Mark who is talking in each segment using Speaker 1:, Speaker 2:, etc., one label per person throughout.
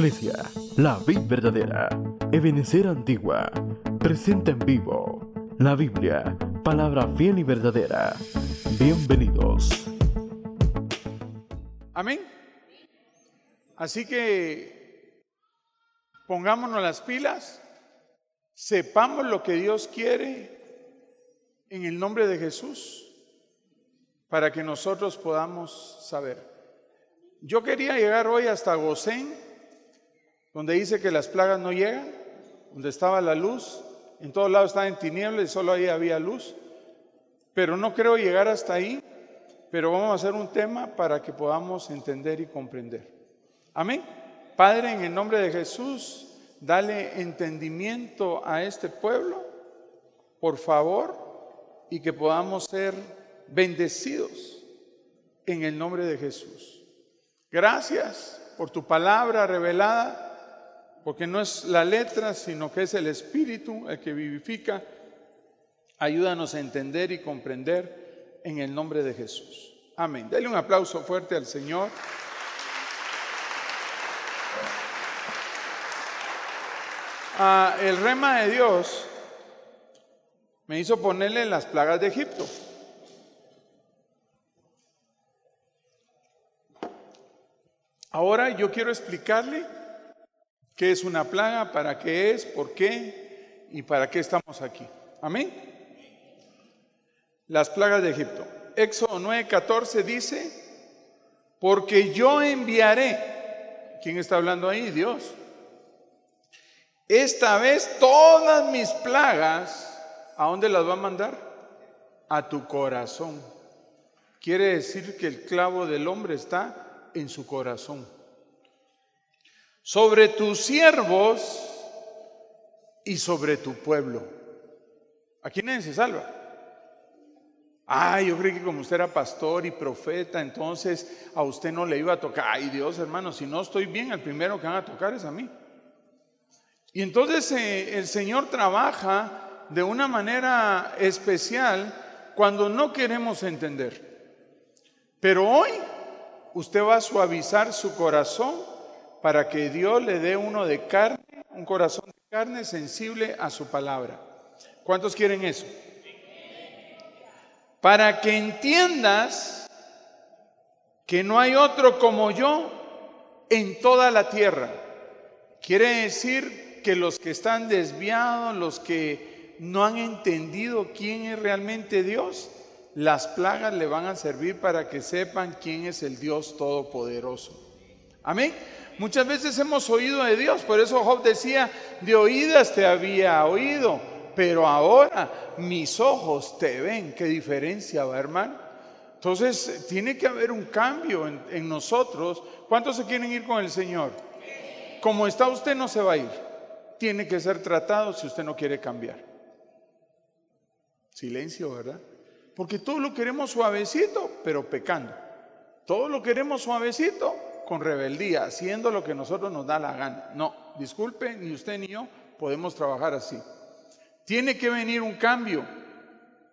Speaker 1: Iglesia, la vid verdadera, Ebenecer Antigua, presenta en vivo la Biblia, palabra fiel y verdadera. Bienvenidos.
Speaker 2: Amén. Así que pongámonos las pilas, sepamos lo que Dios quiere en el nombre de Jesús para que nosotros podamos saber. Yo quería llegar hoy hasta Gosén, donde dice que las plagas no llegan, donde estaba la luz, en todos lados estaba en tinieblas y solo ahí había luz, pero no creo llegar hasta ahí, pero vamos a hacer un tema para que podamos entender y comprender. Amén. Padre, en el nombre de Jesús, dale entendimiento a este pueblo, por favor, y que podamos ser bendecidos en el nombre de Jesús. Gracias por tu palabra revelada, porque no es la letra, sino que es el Espíritu el que vivifica. Ayúdanos a entender y comprender en el nombre de Jesús. Amén. Dele un aplauso fuerte al Señor. Ah, el rema de Dios me hizo ponerle las plagas de Egipto. Ahora yo quiero explicarle qué es una plaga, para qué es, por qué y para qué estamos aquí. Amén. Las plagas de Egipto. Éxodo 9:14 dice, porque yo enviaré, ¿quién está hablando ahí? Dios. Esta vez todas mis plagas, ¿a dónde las va a mandar? A tu corazón. Quiere decir que el clavo del hombre está en su corazón. Sobre tus siervos y sobre tu pueblo. ¿A quién se salva? Ay, yo creí que como usted era pastor y profeta, entonces a usted no le iba a tocar. Ay, Dios, hermano, si no estoy bien, el primero que van a tocar es a mí. Y entonces eh, el Señor trabaja de una manera especial cuando no queremos entender. Pero hoy usted va a suavizar su corazón para que Dios le dé uno de carne, un corazón de carne sensible a su palabra. ¿Cuántos quieren eso? Para que entiendas que no hay otro como yo en toda la tierra. Quiere decir que los que están desviados, los que no han entendido quién es realmente Dios, las plagas le van a servir para que sepan quién es el Dios Todopoderoso. Amén. Muchas veces hemos oído de Dios, por eso Job decía, de oídas te había oído, pero ahora mis ojos te ven. ¿Qué diferencia va, hermano? Entonces, tiene que haber un cambio en, nosotros. ¿Cuántos se quieren ir con el Señor? Como está usted, no se va a ir. Tiene que ser tratado si usted no quiere cambiar. Silencio, ¿verdad? Porque todo lo queremos suavecito, pero pecando. Todo lo queremos suavecito con rebeldía, haciendo lo que nosotros nos da la gana. No, disculpe, ni usted ni yo podemos trabajar así. Tiene que venir un cambio.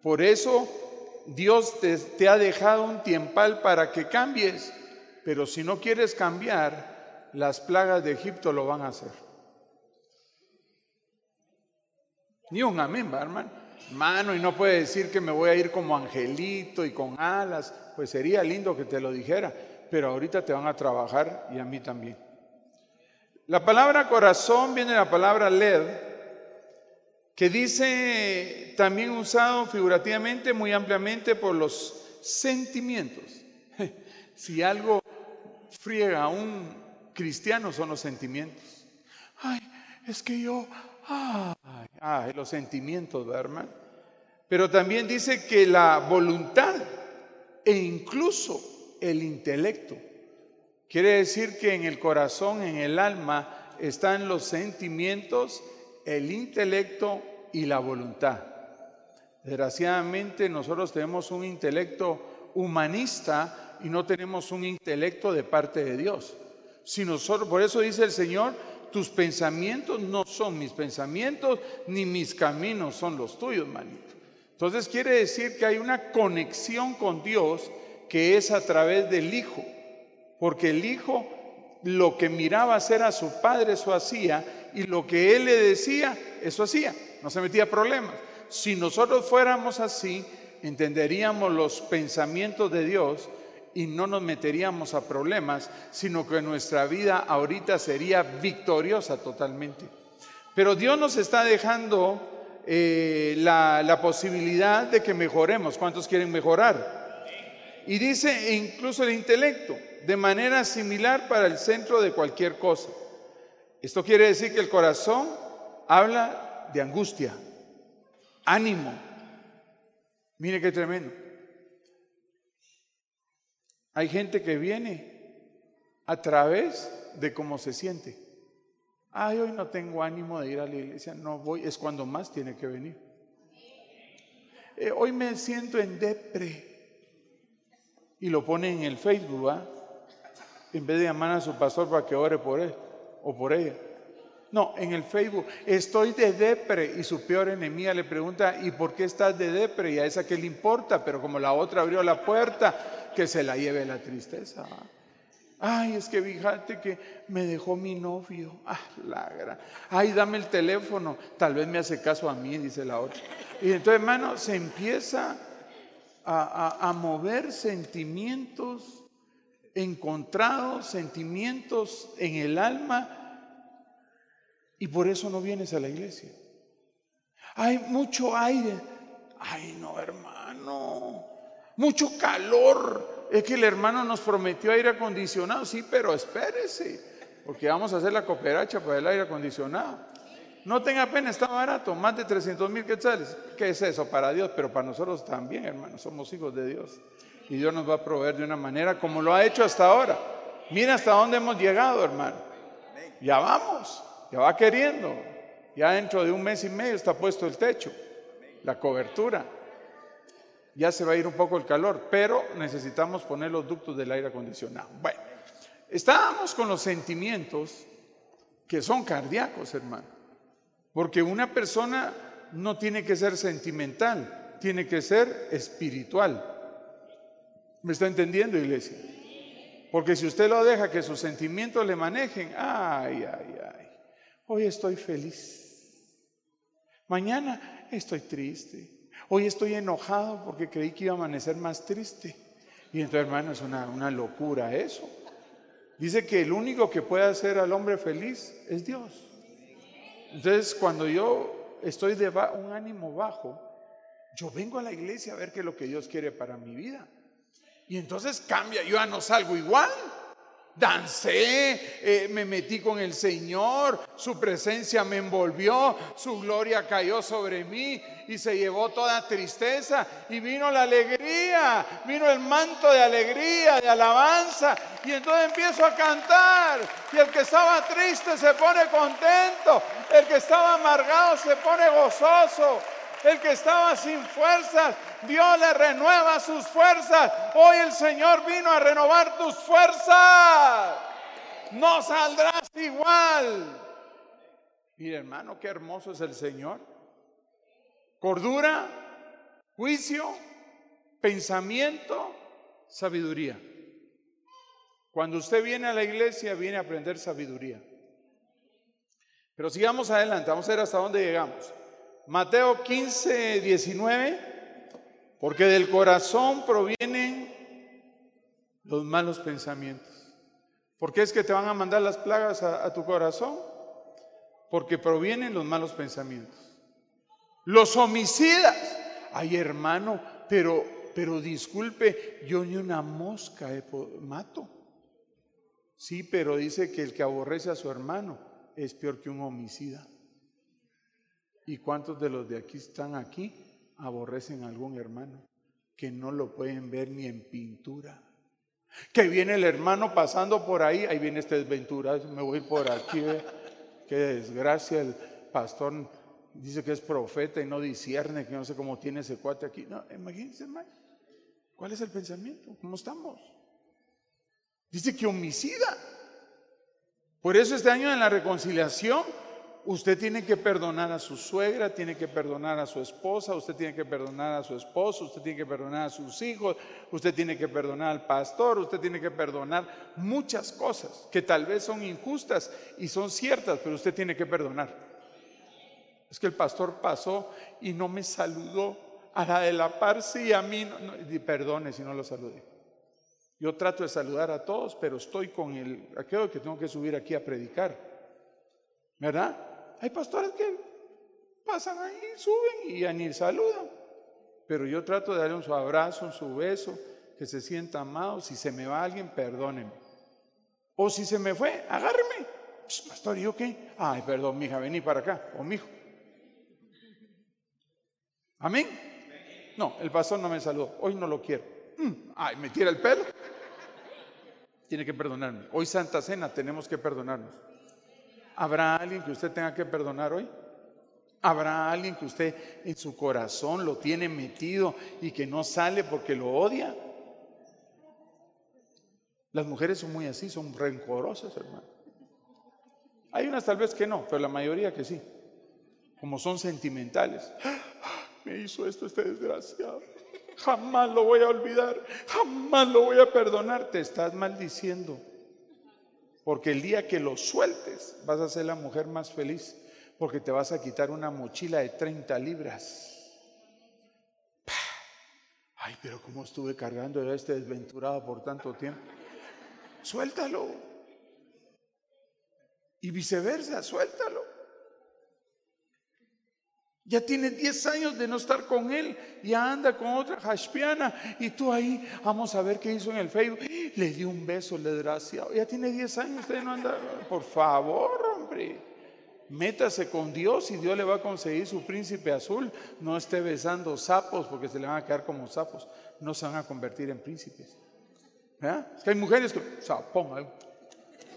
Speaker 2: Por eso Dios te, ha dejado un tiempal para que cambies. Pero si no quieres cambiar, las plagas de Egipto lo van a hacer. Ni un amén, hermano. Mano, y no puede decir que me voy a ir como angelito y con alas. Pues sería lindo que te lo dijera, pero ahorita te van a trabajar y a mí también. La palabra corazón viene de la palabra led, que dice también usado figurativamente muy ampliamente por los sentimientos. Si algo friega a un cristiano son los sentimientos. Ay, es que yo, ay, los sentimientos, ¿verdad, Pero también dice que la voluntad e incluso el intelecto. Quiere decir que en el corazón, en el alma, están los sentimientos, el intelecto y la voluntad. Desgraciadamente nosotros tenemos un intelecto humanista y no tenemos un intelecto de parte de Dios. Si nosotros, por eso dice el Señor, tus pensamientos no son mis pensamientos, ni mis caminos son los tuyos, manito. Entonces quiere decir que hay una conexión con Dios que es a través del Hijo, porque el Hijo lo que miraba hacer a su padre, eso hacía, y lo que él le decía, eso hacía. No se metía problemas. Si nosotros fuéramos así, entenderíamos los pensamientos de Dios y no nos meteríamos a problemas, sino que nuestra vida ahorita sería victoriosa totalmente. Pero Dios nos está dejando eh, la, la posibilidad de que mejoremos. ¿Cuántos quieren mejorar? Y dice incluso el intelecto, de manera similar para el centro de cualquier cosa. Esto quiere decir que el corazón habla de angustia, ánimo. Mire qué tremendo. Hay gente que viene a través de cómo se siente. Ay, hoy no tengo ánimo de ir a la iglesia, no voy, es cuando más tiene que venir. Eh, hoy me siento en depre. Y lo pone en el Facebook, ¿va? En vez de llamar a su pastor para que ore por él o por ella. No, en el Facebook, estoy de depre y su peor enemiga le pregunta, ¿y por qué estás de depre? Y a esa que le importa, pero como la otra abrió la puerta, que se la lleve la tristeza. Ay, es que fíjate que me dejó mi novio. Ah, la Ay, dame el teléfono. Tal vez me hace caso a mí, dice la otra. Y entonces, hermano, se empieza a, mover sentimientos encontrados, sentimientos en el alma. Y por eso no vienes a la iglesia. Hay mucho aire. Ay, no, hermano mucho calor. Es que el hermano nos prometió aire acondicionado, sí, pero espérese, porque vamos a hacer la cooperacha para el aire acondicionado. No tenga pena, está barato, más de 300 mil quetzales. ¿Qué es eso para Dios? Pero para nosotros también, hermano, somos hijos de Dios. Y Dios nos va a proveer de una manera como lo ha hecho hasta ahora. Mira hasta dónde hemos llegado, hermano. Ya vamos, ya va queriendo. Ya dentro de un mes y medio está puesto el techo, la cobertura ya se va a ir un poco el calor, pero necesitamos poner los ductos del aire acondicionado. Bueno, estábamos con los sentimientos que son cardíacos, hermano, porque una persona no tiene que ser sentimental, tiene que ser espiritual. ¿Me está entendiendo, iglesia? Porque si usted lo deja que sus sentimientos le manejen, ay, ay, ay, hoy estoy feliz, mañana estoy triste. Hoy estoy enojado porque creí que iba a amanecer más triste. Y entonces, hermano, es una, una locura eso. Dice que el único que puede hacer al hombre feliz es Dios. Entonces, cuando yo estoy de un ánimo bajo, yo vengo a la iglesia a ver qué es lo que Dios quiere para mi vida. Y entonces cambia, yo no salgo igual dancé, eh, me metí con el Señor, su presencia me envolvió, su gloria cayó sobre mí y se llevó toda tristeza y vino la alegría, vino el manto de alegría, de alabanza y entonces empiezo a cantar y el que estaba triste se pone contento, el que estaba amargado se pone gozoso. El que estaba sin fuerzas, Dios le renueva sus fuerzas. Hoy el Señor vino a renovar tus fuerzas. No saldrás igual. Mire hermano, qué hermoso es el Señor. Cordura, juicio, pensamiento, sabiduría. Cuando usted viene a la iglesia, viene a aprender sabiduría. Pero sigamos adelante, vamos a ver hasta dónde llegamos. Mateo 15, 19, porque del corazón provienen los malos pensamientos. ¿Por qué es que te van a mandar las plagas a, tu corazón? Porque provienen los malos pensamientos. Los homicidas. Ay, hermano, pero, pero disculpe, yo ni una mosca mato. Sí, pero dice que el que aborrece a su hermano es peor que un homicida. ¿Y cuántos de los de aquí están aquí aborrecen a algún hermano que no lo pueden ver ni en pintura? Que viene el hermano pasando por ahí, ahí viene esta desventura, me voy por aquí, qué desgracia, el pastor dice que es profeta y no discierne, que no sé cómo tiene ese cuate aquí. No, imagínense, hermano, ¿cuál es el pensamiento? ¿Cómo estamos? Dice que homicida. Por eso este año en la reconciliación Usted tiene que perdonar a su suegra, tiene que perdonar a su esposa, usted tiene que perdonar a su esposo, usted tiene que perdonar a sus hijos, usted tiene que perdonar al pastor, usted tiene que perdonar muchas cosas que tal vez son injustas y son ciertas, pero usted tiene que perdonar. Es que el pastor pasó y no me saludó a la de la par, sí, a mí, no, perdone si no lo saludé. Yo trato de saludar a todos, pero estoy con el, aquello que tengo que subir aquí a predicar. ¿Verdad? Hay pastores que pasan ahí, suben y ya ni saludan. Pero yo trato de darle un su abrazo, un su beso, que se sienta amado. Si se me va alguien, perdóneme. O si se me fue, agárreme. Pastor, ¿y yo qué? Ay, perdón, mija, vení para acá. O mijo. Amén. No, el pastor no me saludó. Hoy no lo quiero. Mm, ay, me tira el pelo. Tiene que perdonarme. Hoy Santa Cena tenemos que perdonarnos. ¿Habrá alguien que usted tenga que perdonar hoy? ¿Habrá alguien que usted en su corazón lo tiene metido y que no sale porque lo odia? Las mujeres son muy así, son rencorosas, hermano. Hay unas tal vez que no, pero la mayoría que sí. Como son sentimentales. Me hizo esto este desgraciado. Jamás lo voy a olvidar. Jamás lo voy a perdonar. Te estás maldiciendo. Porque el día que lo sueltes vas a ser la mujer más feliz. Porque te vas a quitar una mochila de 30 libras. Ay, pero ¿cómo estuve cargando a este desventurado por tanto tiempo? Suéltalo. Y viceversa, suéltalo. Ya tiene 10 años de no estar con él, ya anda con otra jaspiana y tú ahí, vamos a ver qué hizo en el Facebook. Le dio un beso, le desgraciado. Ya tiene 10 años, usted no anda. Por favor, hombre, métase con Dios y Dios le va a conseguir su príncipe azul. No esté besando sapos porque se le van a quedar como sapos. No se van a convertir en príncipes. Es que hay mujeres que, sapón,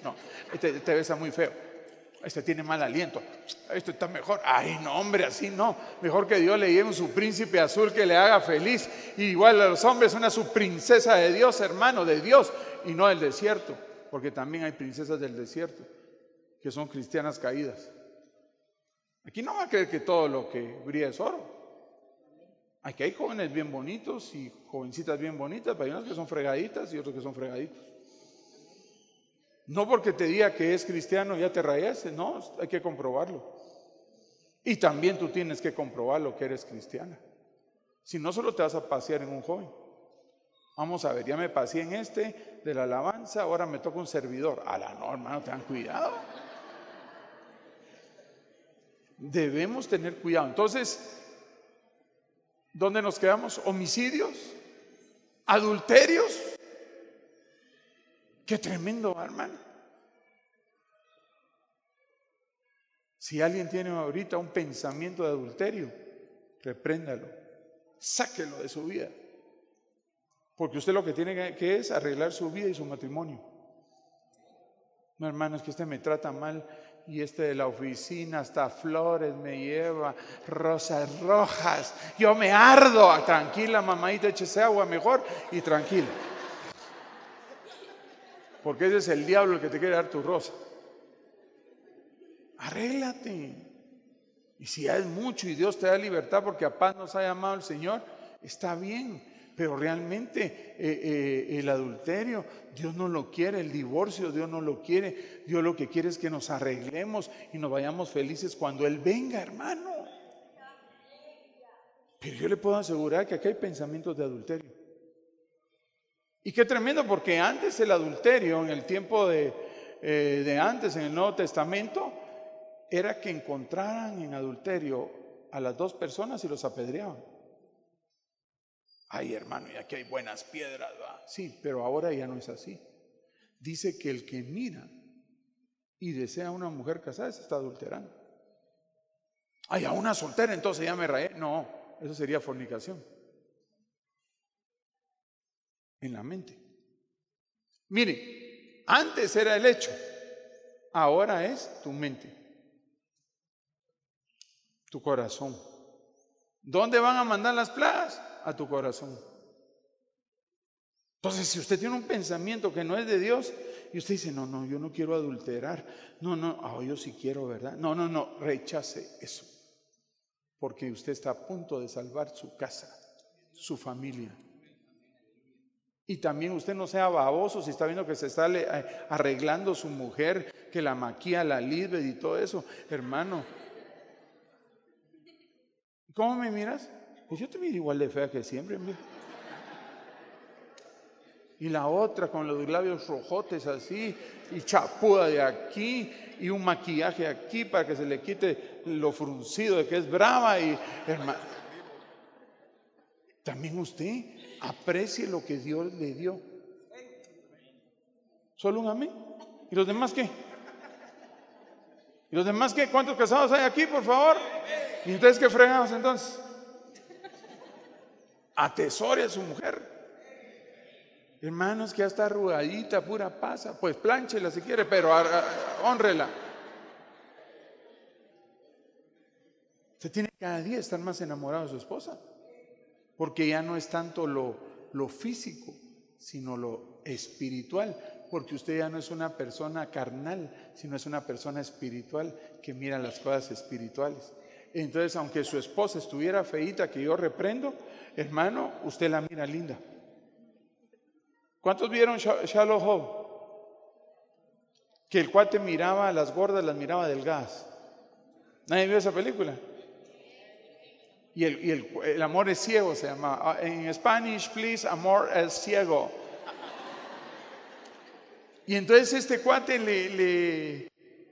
Speaker 2: no, este te besa muy feo este tiene mal aliento, esto está mejor. Ay, no, hombre, así no. Mejor que Dios le lleve su príncipe azul que le haga feliz. igual a los hombres, una su princesa de Dios, hermano, de Dios, y no del desierto, porque también hay princesas del desierto que son cristianas caídas. Aquí no va a creer que todo lo que brilla es oro. Aquí hay jóvenes bien bonitos y jovencitas bien bonitas, pero hay unas que son fregaditas y otros que son fregaditos. No porque te diga que es cristiano ya te rayaste, no, hay que comprobarlo. Y también tú tienes que comprobar lo que eres cristiana. Si no, solo te vas a pasear en un joven. Vamos a ver, ya me paseé en este de la alabanza, ahora me toca un servidor. A la no, hermano, tengan cuidado. Debemos tener cuidado. Entonces, ¿dónde nos quedamos? Homicidios, adulterios, Qué tremendo, hermano. Si alguien tiene ahorita un pensamiento de adulterio, repréndalo, sáquelo de su vida. Porque usted lo que tiene que es arreglar su vida y su matrimonio. No, hermano, es que este me trata mal y este de la oficina hasta flores me lleva, rosas rojas. Yo me ardo. Tranquila, mamadita, échese agua mejor y tranquila. Porque ese es el diablo el que te quiere dar tu rosa. Arréglate. Y si es mucho y Dios te da libertad porque a paz nos ha llamado el Señor, está bien. Pero realmente eh, eh, el adulterio, Dios no lo quiere, el divorcio, Dios no lo quiere. Dios lo que quiere es que nos arreglemos y nos vayamos felices cuando Él venga, hermano. Pero yo le puedo asegurar que aquí hay pensamientos de adulterio. Y qué tremendo, porque antes el adulterio, en el tiempo de, eh, de antes, en el Nuevo Testamento, era que encontraran en adulterio a las dos personas y los apedreaban. Ay, hermano, y aquí hay buenas piedras, ¿va? Sí, pero ahora ya no es así. Dice que el que mira y desea a una mujer casada se está adulterando. Ay, a una soltera, entonces ya me rayé. No, eso sería fornicación en la mente. Mire, antes era el hecho, ahora es tu mente, tu corazón. ¿Dónde van a mandar las plagas? A tu corazón. Entonces, si usted tiene un pensamiento que no es de Dios, Y usted dice, no, no, yo no quiero adulterar. No, no, ah, yo sí quiero, ¿verdad? No, no, no, rechace eso. Porque usted está a punto de salvar su casa, su familia. Y también usted no sea baboso si está viendo que se está eh, arreglando su mujer, que la maquilla, la libre y todo eso. Hermano, ¿cómo me miras? Pues yo te miro igual de fea que siempre. Y la otra con los labios rojotes así, y chapuda de aquí, y un maquillaje aquí para que se le quite lo fruncido de que es brava. Y hermano, también usted aprecie lo que Dios le dio. Solo un amén. ¿Y los demás qué? ¿Y los demás qué? ¿Cuántos casados hay aquí, por favor? ¿Y ustedes qué fregamos entonces? Atesore a su mujer. Hermanos, que ya está arrugadita, pura pasa. Pues plánchela si quiere, pero honrela. Usted tiene cada día estar más enamorado de su esposa. Porque ya no es tanto lo, lo físico, sino lo espiritual. Porque usted ya no es una persona carnal, sino es una persona espiritual que mira las cosas espirituales. Entonces, aunque su esposa estuviera feita, que yo reprendo, hermano, usted la mira linda. ¿Cuántos vieron Shallow Hope? Que el cuate miraba a las gordas, las miraba delgadas. ¿Nadie vio esa película? Y, el, amor es ciego se llama. Ah, en Spanish, please, amor es ciego. Y entonces este cuate le,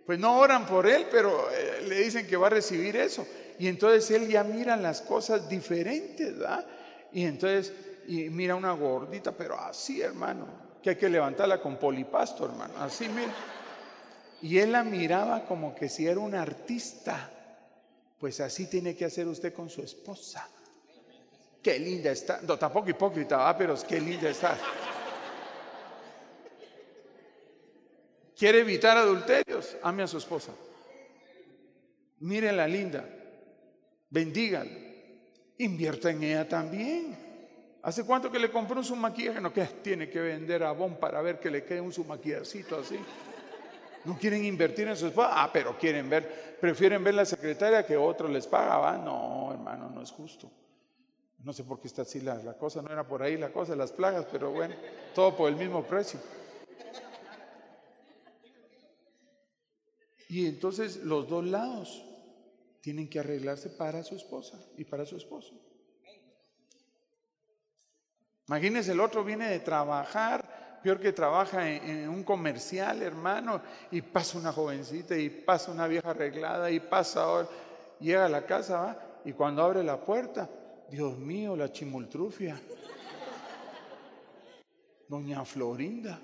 Speaker 2: pues no oran por él, pero eh, le dicen que va a recibir eso. Y entonces él ya mira las cosas diferentes, ¿verdad? Y entonces y mira una gordita, pero así, hermano, que hay que levantarla con polipasto, hermano, así, mira. Y él la miraba como que si era un artista. Pues así tiene que hacer usted con su esposa. Qué linda está. No, tampoco hipócrita, pero qué linda está. ¿Quiere evitar adulterios? Ame a su esposa. Mírenla linda. Bendígala. Invierta en ella también. ¿Hace cuánto que le compró su maquillaje? No, que tiene que vender a Bon para ver que le quede un maquillacito así. No quieren invertir en su esposa. Ah, pero quieren ver, prefieren ver la secretaria que otro les paga. No, hermano, no es justo. No sé por qué está así la, la cosa, no era por ahí la cosa, las plagas, pero bueno, todo por el mismo precio. Y entonces los dos lados tienen que arreglarse para su esposa y para su esposo. Imagínense, el otro viene de trabajar, peor que trabaja en, un comercial, hermano, y pasa una jovencita, y pasa una vieja arreglada, y pasa ahora, llega a la casa, ¿va? y cuando abre la puerta, Dios mío, la chimultrufia. Doña Florinda,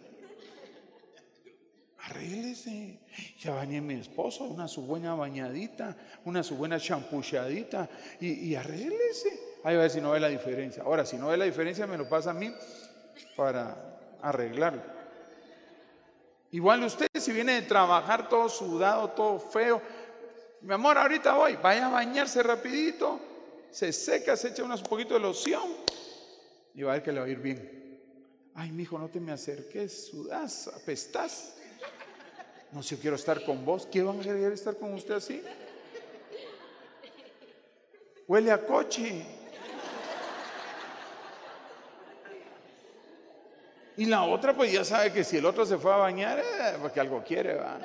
Speaker 2: arréglese. Ya bañé mi esposo, una su buena bañadita, una su buena champuchadita, y, y arréglese. Ahí va a ver si no ve la diferencia. Ahora, si no ve la diferencia, me lo pasa a mí para arreglarlo. Igual usted, si viene de trabajar todo sudado, todo feo, mi amor, ahorita voy, vaya a bañarse rapidito, se seca, se echa un poquito de loción y va a ver que le va a ir bien. Ay, mi hijo, no te me acerques, sudas, apestás. No sé, yo quiero estar con vos. ¿Qué van a querer estar con usted así? Huele a coche. Y la otra, pues ya sabe que si el otro se fue a bañar, eh, porque algo quiere, va.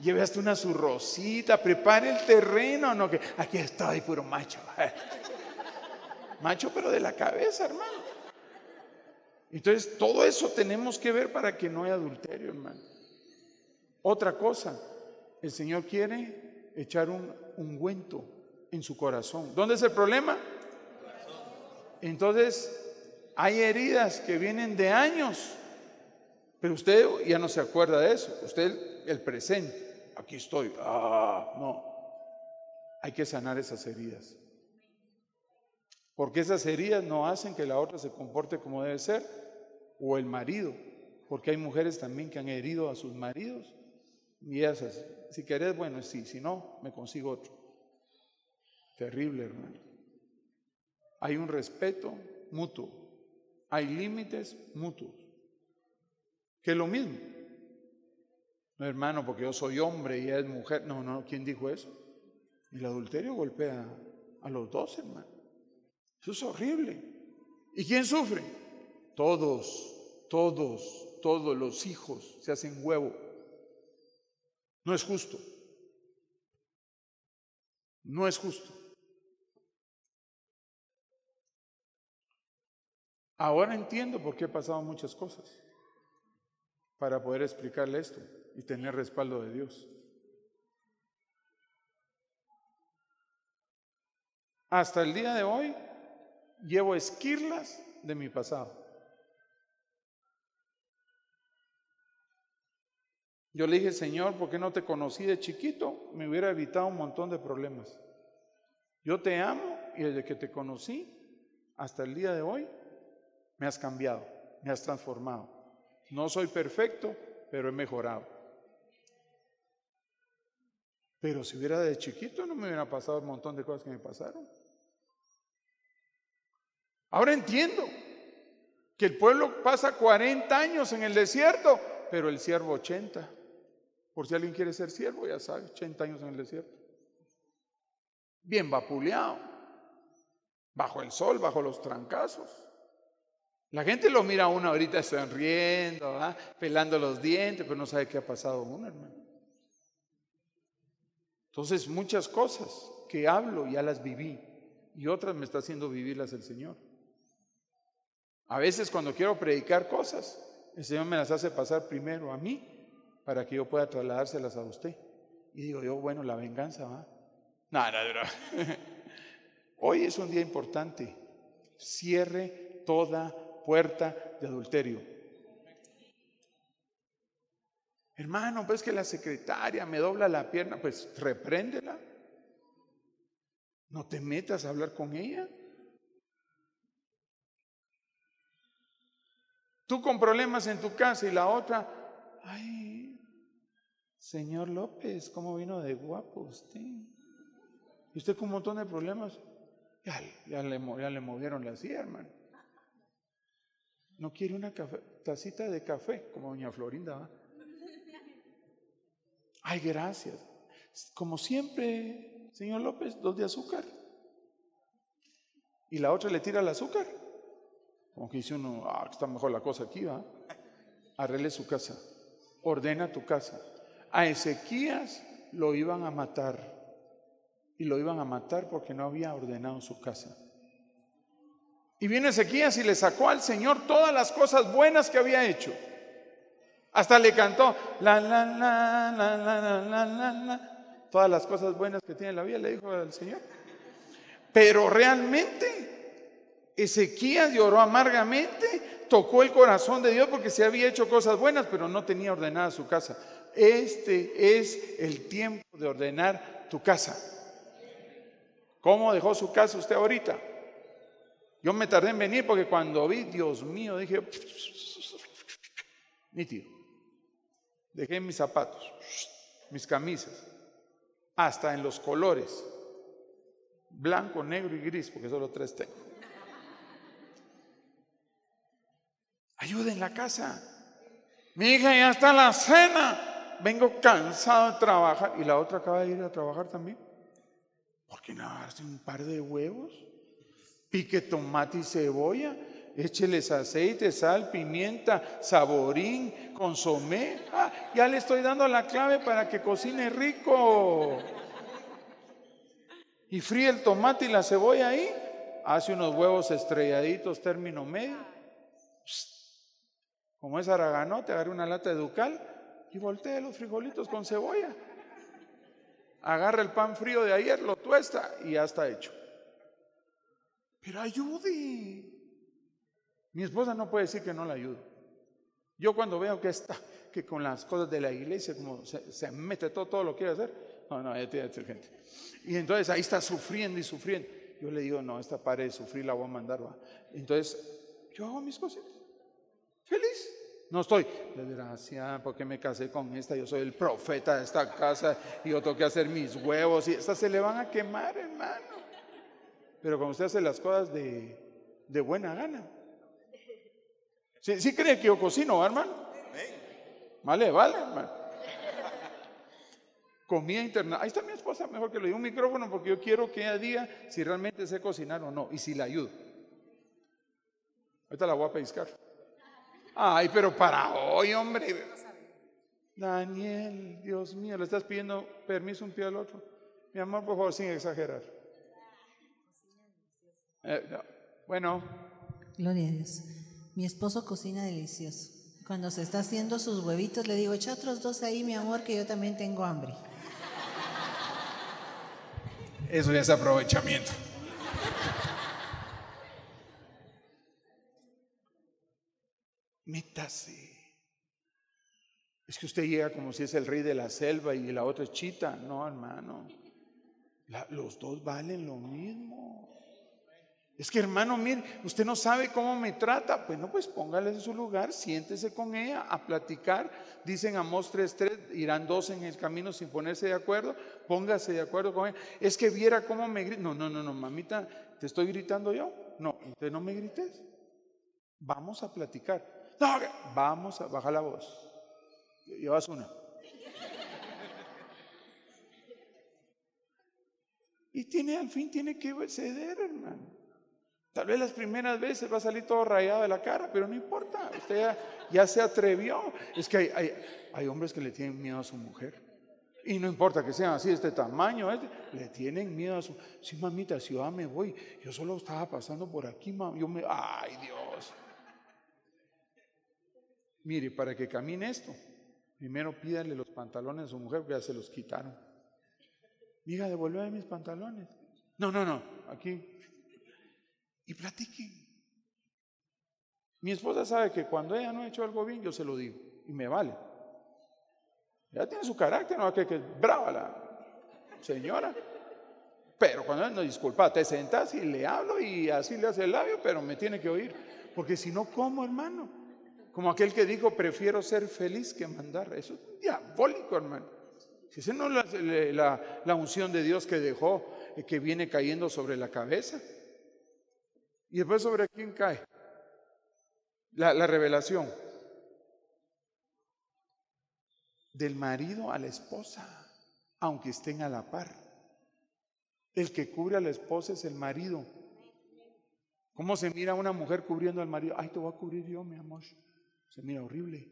Speaker 2: Lleve hasta una surrosita, prepare el terreno, no que aquí estoy, puro macho. Macho, pero de la cabeza, hermano. Entonces, todo eso tenemos que ver para que no haya adulterio, hermano. Otra cosa, el Señor quiere echar un ungüento en su corazón. ¿Dónde es el problema? Entonces, hay heridas que vienen de años, pero usted ya no se acuerda de eso. Usted, el presente, aquí estoy. Ah, no. Hay que sanar esas heridas. Porque esas heridas no hacen que la otra se comporte como debe ser, o el marido, porque hay mujeres también que han herido a sus maridos. Y esas, si querés, bueno, sí, si no, me consigo otro. Terrible, hermano. Hay un respeto mutuo hay límites mutuos. que es lo mismo. No, hermano, porque yo soy hombre y ella es mujer. No, no, ¿quién dijo eso? El adulterio golpea a los dos, hermano. Eso es horrible. ¿Y quién sufre? Todos, todos, todos los hijos se hacen huevo. No es justo. No es justo. Ahora entiendo por qué he pasado muchas cosas para poder explicarle esto y tener respaldo de Dios. Hasta el día de hoy llevo esquirlas de mi pasado. Yo le dije, Señor, ¿por qué no te conocí de chiquito? Me hubiera evitado un montón de problemas. Yo te amo y desde que te conocí hasta el día de hoy me has cambiado, me has transformado. No soy perfecto, pero he mejorado. Pero si hubiera de chiquito no me hubiera pasado un montón de cosas que me pasaron. Ahora entiendo que el pueblo pasa 40 años en el desierto, pero el siervo 80. Por si alguien quiere ser siervo, ya sabe, 80 años en el desierto. Bien vapuleado, bajo el sol, bajo los trancazos. La gente lo mira a uno ahorita sonriendo, pelando los dientes, pero no sabe qué ha pasado uno, hermano. Entonces, muchas cosas que hablo ya las viví y otras me está haciendo vivirlas el Señor. A veces cuando quiero predicar cosas, el Señor me las hace pasar primero a mí para que yo pueda trasladárselas a usted. Y digo yo, bueno, la venganza va. No, no. Hoy es un día importante. Cierre toda puerta de adulterio. Hermano, pues que la secretaria me dobla la pierna, pues repréndela. No te metas a hablar con ella. Tú con problemas en tu casa y la otra, ay, Señor López, ¿cómo vino de guapo usted? ¿Y usted con un montón de problemas? Ya, le, movieron la silla, hermano. ¿No quiere una tacita de café, como doña Florinda? Ay, gracias. Como siempre, señor López, dos de azúcar. Y la otra le tira el azúcar. Como que dice uno, ah, está mejor la cosa aquí, va. Arregle su casa. Ordena tu casa a Ezequías lo iban a matar. Y lo iban a matar porque no había ordenado su casa. Y viene Ezequías y le sacó al Señor todas las cosas buenas que había hecho. Hasta le cantó la la la la la la la la todas las cosas buenas que tiene la vida le dijo al Señor. Pero realmente Ezequías lloró amargamente, tocó el corazón de Dios porque se había hecho cosas buenas, pero no tenía ordenada su casa. Este es el tiempo de ordenar tu casa. ¿Cómo dejó su casa usted ahorita? Yo me tardé en venir porque cuando vi, Dios mío, dije, nítido. Dejé mis zapatos, mis camisas, hasta en los colores, blanco, negro y gris, porque solo tres tengo. Ayuda en la casa. Mi hija ya está en la cena vengo cansado de trabajar. Y la otra acaba de ir a trabajar también. ¿Por qué no hace un par de huevos? Pique tomate y cebolla. Écheles aceite, sal, pimienta, saborín, consomé. Ah, ya le estoy dando la clave para que cocine rico. Y fríe el tomate y la cebolla ahí. Hace unos huevos estrelladitos, término medio. Como es araganote, agarre una lata de ducal y voltee los frijolitos con cebolla. Agarra el pan frío de ayer, lo tuesta y ya está hecho. Pero ayude. Mi esposa no puede decir que no la ayude. Yo cuando veo que está, que con las cosas de la iglesia, como se, mete todo, todo lo quiere hacer, no, no, ella tiene gente. Y entonces ahí está sufriendo y sufriendo. Yo le digo, no, esta pared de sufrir la voy a mandar. Entonces, yo hago mis cosas. Feliz. No estoy, desgracia, porque me casé con esta, yo soy el profeta de esta casa y yo tengo que hacer mis huevos y estas se le van a quemar, hermano. Pero cuando usted hace las cosas de, buena gana. ¿Sí, cree que yo cocino, hermano? Vale, vale, hermano. Comida interna. Ahí está mi esposa, mejor que le dé un micrófono porque yo quiero que ella diga si realmente sé cocinar o no y si la ayudo. Ahorita la voy a pescar. Ay, pero para hoy, hombre. Daniel, Dios mío, le estás pidiendo permiso un pie al otro. Mi amor, por favor, sin exagerar. Eh, bueno.
Speaker 3: Gloria a Dios. Mi esposo cocina delicioso. Cuando se está haciendo sus huevitos, le digo, echa otros dos ahí, mi amor, que yo también tengo hambre.
Speaker 2: Eso ya es aprovechamiento. Métase. Es que usted llega como si es el rey de la selva y la otra es chita. No, hermano. los dos valen lo mismo. Es que hermano, mire, usted no sabe cómo me trata. Bueno, pues póngale en su lugar, siéntese con ella a platicar. Dicen Amos 3.3, irán dos en el camino sin ponerse de acuerdo. Póngase de acuerdo con ella. Es que viera cómo me grita. No, no, no, no, mamita, ¿te estoy gritando yo? No, usted no me grites. Vamos a platicar. No, vamos a bajar la voz. Llevas una. Y tiene, al fin tiene que ceder, hermano. Tal vez las primeras veces va a salir todo rayado de la cara, pero no importa. Usted ya, se atrevió. Es que hay, hombres que le tienen miedo a su mujer. Y no importa que sean así, este tamaño, le tienen miedo a su. Sí, mamita, si yo me voy, yo solo estaba pasando por aquí, mamá. Yo me. ¡Ay, Dios! Mire, para que camine esto, Primero pídale los pantalones a su mujer, porque ya se los quitaron. Diga, devuélveme mis pantalones. No, no, no, aquí. Y platiquen. Mi esposa sabe que cuando ella no ha hecho algo bien, yo se lo digo. Y me vale. Ya tiene su carácter, no que, que brava la señora. Pero cuando no, disculpa, te sentas y le hablo y así le hace el labio, pero me tiene que oír. Porque si no, ¿cómo, hermano? Como aquel que dijo, prefiero ser feliz que mandar. Eso es diabólico, hermano. Si esa no es la, unción de Dios que dejó, eh, que viene cayendo sobre la cabeza. Y después sobre quién cae. La, la revelación. Del marido a la esposa, aunque estén a la par. El que cubre a la esposa es el marido. ¿Cómo se mira una mujer cubriendo al marido? Ay, te voy a cubrir yo, mi amor. Se mira horrible.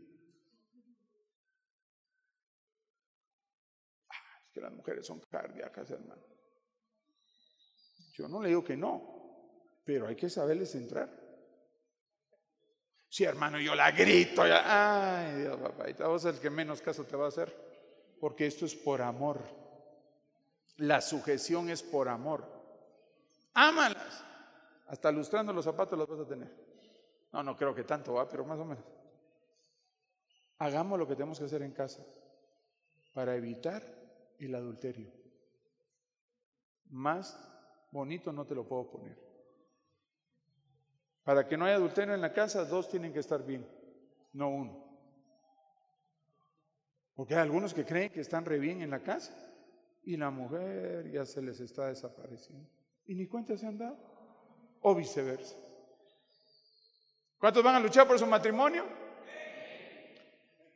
Speaker 2: Ah, es que las mujeres son cardíacas, hermano. Yo no le digo que no, pero hay que saberles entrar. Sí, hermano, yo la grito. ay, Dios, papá, y vos el que menos caso te va a hacer. Porque esto es por amor. La sujeción es por amor. Ámalas. Hasta lustrando los zapatos los vas a tener. No, no creo que tanto va, pero más o menos. Hagamos lo que tenemos que hacer en casa para evitar el adulterio. Más bonito no te lo puedo poner. Para que no haya adulterio en la casa, dos tienen que estar bien, no uno. Porque hay algunos que creen que están re bien en la casa y la mujer ya se les está desapareciendo. Y ni cuenta se han dado. O viceversa. ¿Cuántos van a luchar por su matrimonio?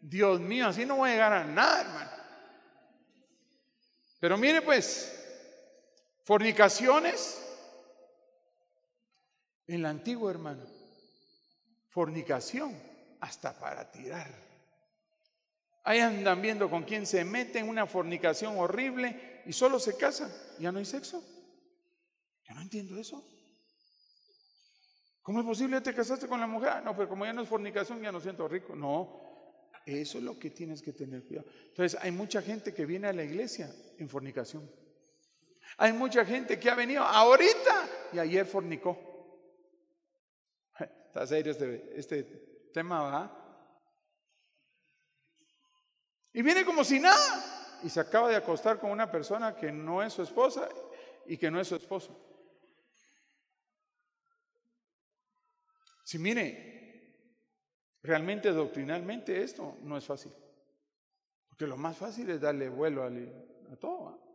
Speaker 2: Dios mío, así no voy a llegar a nada, hermano. Pero mire pues, fornicaciones en la antigua, hermano. Fornicación hasta para tirar. Ahí andan viendo con quién se mete en una fornicación horrible y solo se casan. Ya no hay sexo. Yo no entiendo eso. ¿Cómo es posible que te casaste con la mujer? Ah, no, pero como ya no es fornicación, ya no siento rico. No, eso es lo que tienes que tener cuidado. Entonces, hay mucha gente que viene a la iglesia en fornicación. Hay mucha gente que ha venido ahorita y ayer fornicó. Está serio este, este tema, ¿va? Y viene como si nada. Y se acaba de acostar con una persona que no es su esposa y que no es su esposo. Si mire, Realmente doctrinalmente esto no es fácil. Porque lo más fácil es darle vuelo a, todo.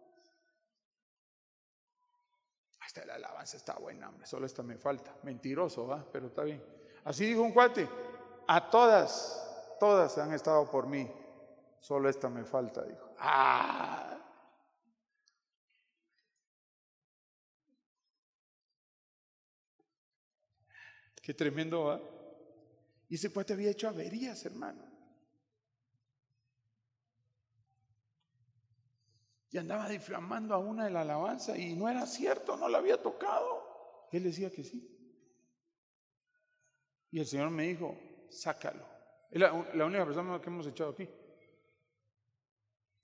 Speaker 2: Hasta la alabanza está buena, hombre. Solo esta me falta. Mentiroso, ¿va? Pero está bien. Así dijo un cuate. A todas todas han estado por mí, solo esta me falta, dijo. ¡Ah! Qué tremendo, ¿va? Y ese cuate había hecho averías, hermano. Y andaba difamando a una de la alabanza y no era cierto, no la había tocado. Él decía que sí. Y el Señor me dijo, sácalo. Es la, la única persona que hemos echado aquí.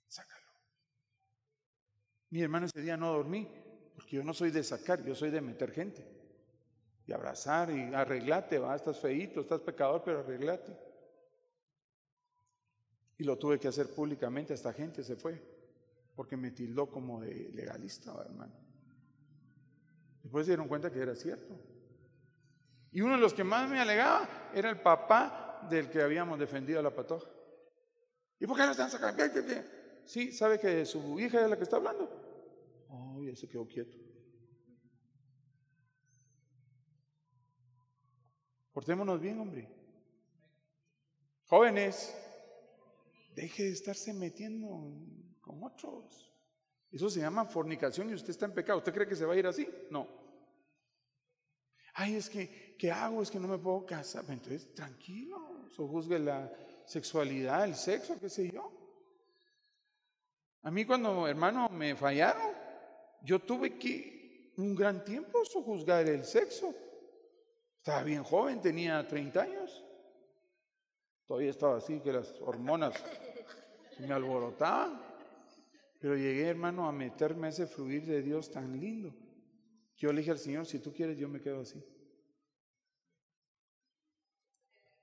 Speaker 2: Sácalo. Mi hermano ese día no dormí, porque yo no soy de sacar, yo soy de meter gente y abrazar y arreglate, va, estás feíto, estás pecador, pero arreglate. Y lo tuve que hacer públicamente, esta gente se fue, porque me tildó como de legalista, hermano. Después se dieron cuenta que era cierto. Y uno de los que más me alegaba era el papá del que habíamos defendido a la patoja. ¿Y por qué lo están sacando? Sí, ¿sabe que su hija es la que está hablando? Oh, ya se quedó quieto. Portémonos bien, hombre. Jóvenes, deje de estarse metiendo con otros. Eso se llama fornicación y usted está en pecado. ¿Usted cree que se va a ir así? No. Ay, es que, ¿qué hago? Es que no me puedo casar. Entonces, tranquilo. So juzgue la sexualidad, el sexo, qué sé yo. A mí cuando, hermano, me fallaron, yo tuve que un gran tiempo juzgar el sexo. Estaba bien joven, tenía 30 años. Todavía estaba así, que las hormonas me alborotaban. Pero llegué, hermano, a meterme a ese fluir de Dios tan lindo. Yo le dije al Señor, si tú quieres, yo me quedo así.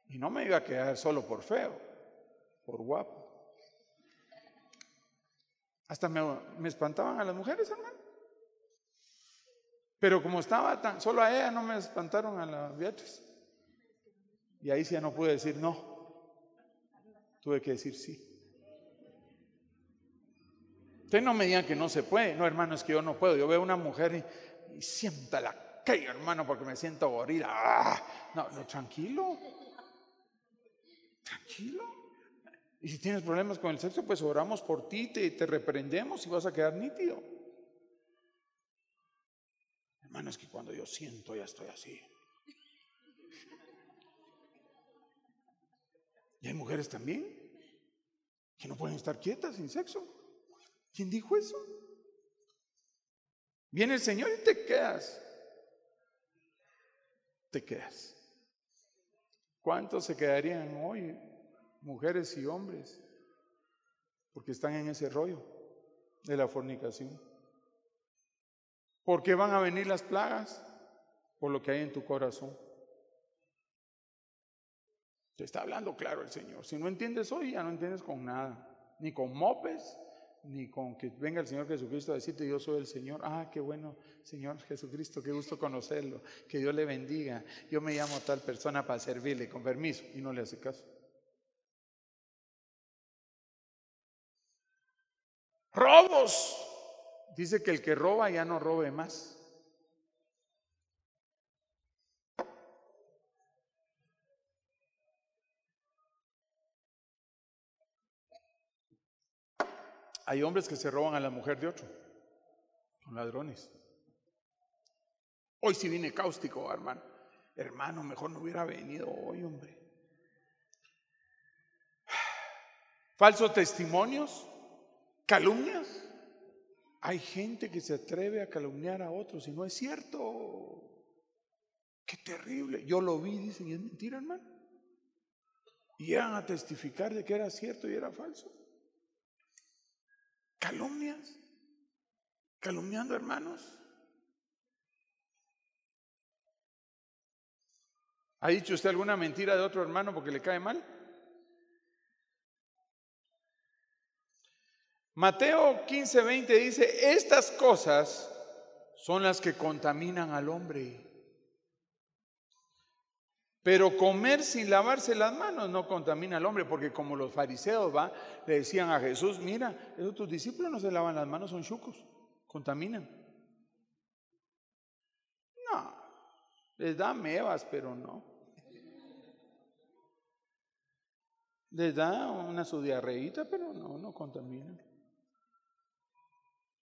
Speaker 2: Y no me iba a quedar solo por feo, por guapo. Hasta me, me espantaban a las mujeres, hermano. Pero como estaba tan, solo a ella no me espantaron a la Beatriz. Y ahí sí ya no pude decir no. Tuve que decir sí. Usted no me digan que no se puede. No, hermano, es que yo no puedo. Yo veo una mujer y, sienta la que hermano, porque me siento gorila. ¡Ah! No, no, tranquilo. Tranquilo. Y si tienes problemas con el sexo, pues oramos por ti, te, te reprendemos y vas a quedar nítido. Hermano, es que cuando yo siento ya estoy así. Y hay mujeres también que no pueden estar quietas sin sexo. ¿Quién dijo eso? Viene el Señor y te quedas. Te quedas. ¿Cuántos se quedarían hoy, mujeres y hombres? Porque están en ese rollo de la fornicación. ¿Por qué van a venir las plagas? Por lo que hay en tu corazón. Te está hablando claro el Señor. Si no entiendes hoy, ya no entiendes con nada. Ni con mopes, ni con que venga el Señor Jesucristo a decirte yo soy el Señor. Ah, qué bueno, Señor Jesucristo, qué gusto conocerlo. Que Dios le bendiga. Yo me llamo tal persona para servirle, con permiso. Y no le hace caso. Robos. Dice que el que roba ya no robe más. Hay hombres que se roban a la mujer de otro. Son ladrones. Hoy sí vine cáustico, hermano. Hermano, mejor no hubiera venido hoy, hombre. Falsos testimonios, calumnias. Hay gente que se atreve a calumniar a otros y no es cierto. Qué terrible. Yo lo vi, dicen, es mentira, hermano. Y a testificar de que era cierto y era falso. Calumnias. Calumniando hermanos. ¿Ha dicho usted alguna mentira de otro hermano porque le cae mal? Mateo 15, 20 dice, estas cosas son las que contaminan al hombre. Pero comer sin lavarse las manos no contamina al hombre, porque como los fariseos va, le decían a Jesús, mira, esos tus discípulos no se lavan las manos, son chucos, contaminan. No, les da mevas, pero no. Les da una su diarreíta, pero no, no contamina.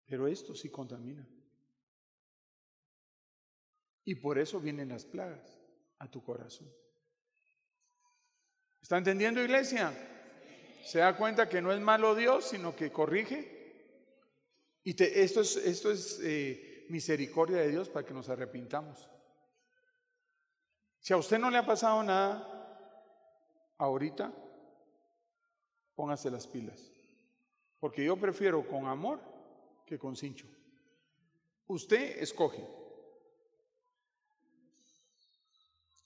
Speaker 2: Pero esto sí contamina. Y por eso vienen las plagas a tu corazón. ¿Está entendiendo, iglesia? Se da cuenta que no es malo Dios, sino que corrige. Y esto es, esto es eh, misericordia de Dios para que nos arrepintamos. Si a usted no le ha pasado nada ahorita, póngase las pilas. Porque yo prefiero con amor que con cincho. Usted escoge.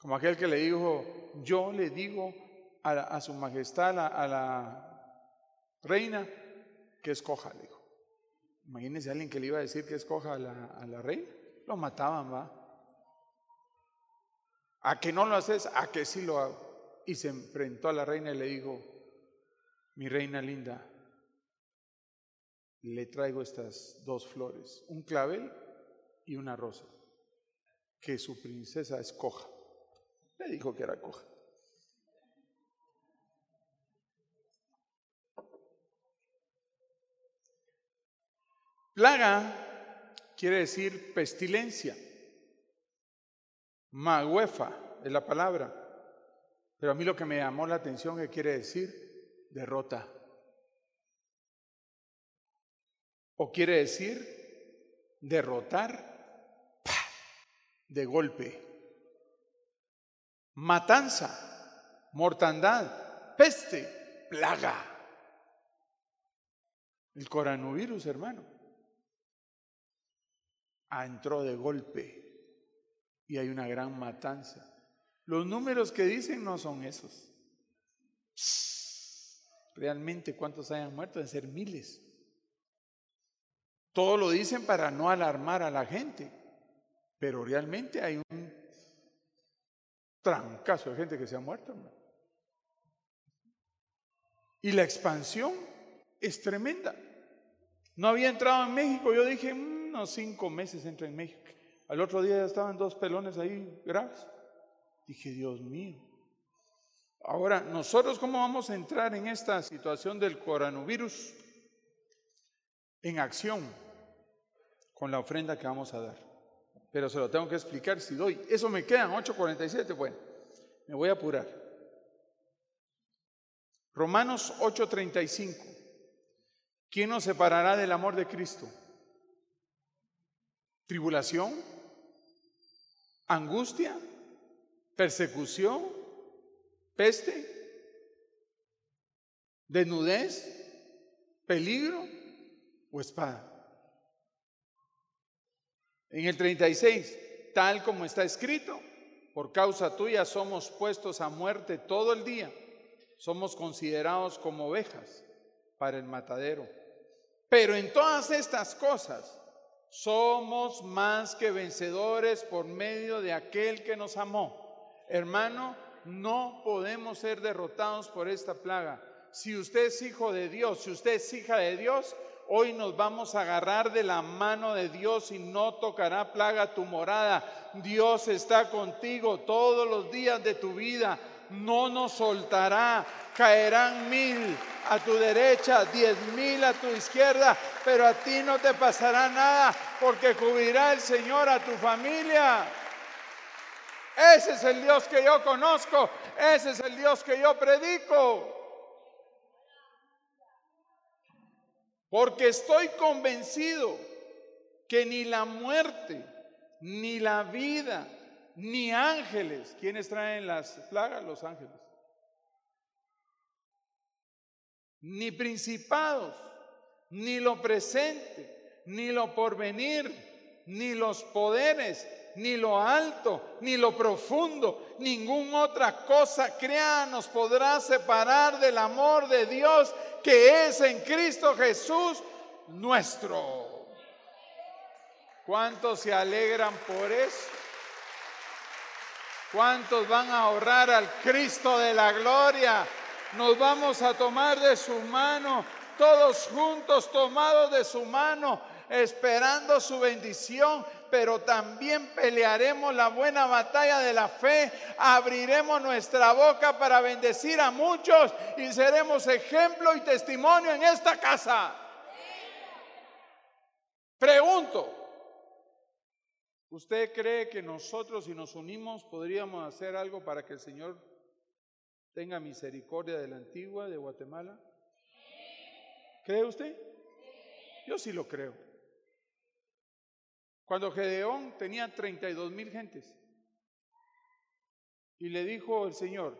Speaker 2: Como aquel que le dijo, yo le digo a, su majestad, a, la reina, que escoja, le dijo. Imagínense a alguien que le iba a decir que escoja a la, reina. Lo mataban, va. A que no lo haces, a que sí lo hago. Y se enfrentó a la reina y le dijo, mi reina linda, le traigo estas dos flores, un clavel y una rosa, que su princesa escoja. Le dijo que era coja. Plaga quiere decir pestilencia. Maguefa es la palabra. Pero a mí lo que me llamó la atención es que quiere decir derrota. O quiere decir derrotar de golpe. Matanza, mortandad, peste, plaga. El coronavirus, hermano entró de golpe y hay una gran matanza. Los números que dicen no son esos. Realmente cuántos hayan muerto deben ser miles. Todo lo dicen para no alarmar a la gente, pero realmente hay un trancazo de gente que se ha muerto. Y la expansión es tremenda. No había entrado en México, yo dije, mm, cinco meses entré en México. Al otro día ya estaban dos pelones ahí graves. Dije, Dios mío. Ahora, nosotros cómo vamos a entrar en esta situación del coronavirus? En acción con la ofrenda que vamos a dar. Pero se lo tengo que explicar si doy. Eso me quedan 8.47. Bueno, me voy a apurar. Romanos 8:35. ¿Quién nos separará del amor de Cristo? tribulación, angustia, persecución, peste, desnudez, peligro o espada. En el 36, tal como está escrito, por causa tuya somos puestos a muerte todo el día, somos considerados como ovejas para el matadero. Pero en todas estas cosas, somos más que vencedores por medio de aquel que nos amó. Hermano, no podemos ser derrotados por esta plaga. Si usted es hijo de Dios, si usted es hija de Dios, hoy nos vamos a agarrar de la mano de Dios y no tocará plaga tu morada. Dios está contigo todos los días de tu vida. No nos soltará. Caerán mil a tu derecha, diez mil a tu izquierda, pero a ti no te pasará nada porque cubrirá el Señor a tu familia. Ese es el Dios que yo conozco, ese es el Dios que yo predico. Porque estoy convencido que ni la muerte, ni la vida, ni ángeles, ¿quiénes traen las plagas? Los ángeles ni principados, ni lo presente, ni lo porvenir, ni los poderes, ni lo alto, ni lo profundo, ninguna otra cosa crea nos podrá separar del amor de Dios que es en Cristo Jesús nuestro. ¿Cuántos se alegran por eso? ¿Cuántos van a ahorrar al Cristo de la gloria? nos vamos a tomar de su mano, todos juntos tomados de su mano, esperando su bendición, pero también pelearemos la buena batalla de la fe, abriremos nuestra boca para bendecir a muchos y seremos ejemplo y testimonio en esta casa. Pregunto, ¿usted cree que nosotros si nos unimos podríamos hacer algo para que el Señor tenga misericordia de la antigua de Guatemala? ¿Cree usted? Yo sí lo creo. Cuando Gedeón tenía 32 mil gentes y le dijo el Señor,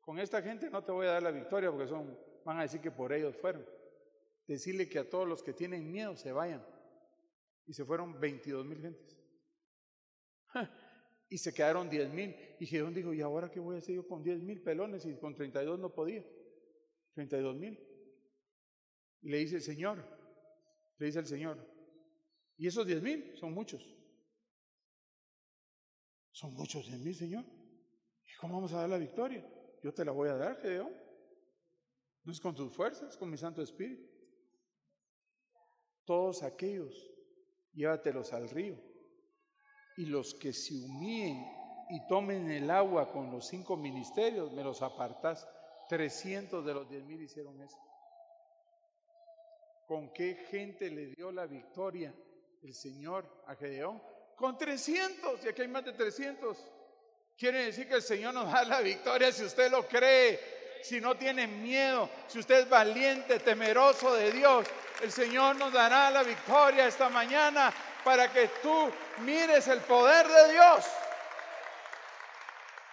Speaker 2: con esta gente no te voy a dar la victoria porque son, van a decir que por ellos fueron. Decirle que a todos los que tienen miedo se vayan. Y se fueron 22 mil gentes. Y se quedaron 10 mil. Y Gedeón dijo, ¿y ahora qué voy a hacer yo con 10 mil pelones y con 32 no podía? 32 mil. Y le dice el Señor, le dice el Señor, y esos 10 mil son muchos. Son muchos 10 mil, Señor. ¿Y cómo vamos a dar la victoria? Yo te la voy a dar, Gedeón. No es con tus fuerzas, con mi Santo Espíritu. Todos aquellos, llévatelos al río. Y los que se humillen y tomen el agua con los cinco ministerios, me los apartás. 300 de los 10 mil hicieron eso. ¿Con qué gente le dio la victoria el Señor a Gedeón? Con 300, y aquí hay más de 300. Quiere decir que el Señor nos da la victoria si usted lo cree, si no tiene miedo, si usted es valiente, temeroso de Dios. El Señor nos dará la victoria esta mañana para que tú mires el poder de Dios.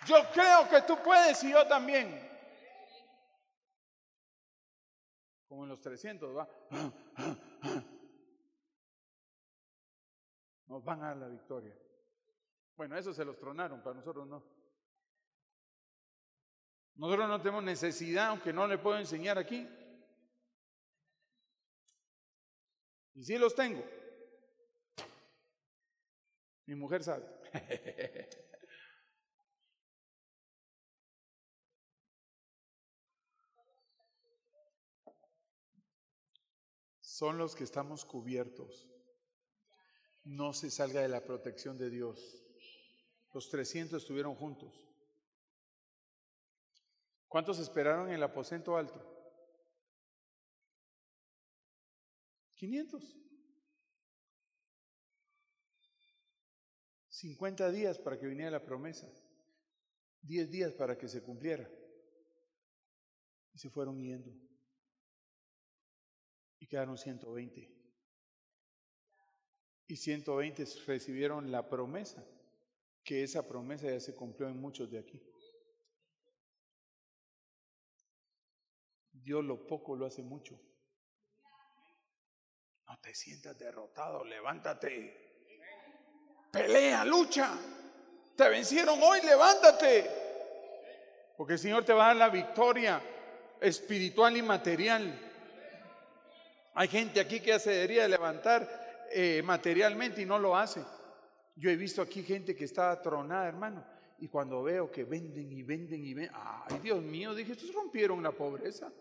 Speaker 2: Yo creo que tú puedes y yo también. como en los 300, va. Nos van a dar la victoria. Bueno, eso se los tronaron, para nosotros no. Nosotros no tenemos necesidad, aunque no le puedo enseñar aquí. Y sí los tengo. Mi mujer sabe. son los que estamos cubiertos. No se salga de la protección de Dios. Los 300 estuvieron juntos. ¿Cuántos esperaron en el aposento alto? 500. 50 días para que viniera la promesa. 10 días para que se cumpliera. Y se fueron yendo y quedaron 120. Y 120 recibieron la promesa, que esa promesa ya se cumplió en muchos de aquí. Dios lo poco lo hace mucho. No te sientas derrotado, levántate. Pelea, lucha. Te vencieron hoy, levántate. Porque el Señor te va a dar la victoria espiritual y material. Hay gente aquí que ya se debería levantar eh, materialmente y no lo hace. Yo he visto aquí gente que está tronada, hermano, y cuando veo que venden y venden y venden, ay Dios mío, dije, estos rompieron la pobreza.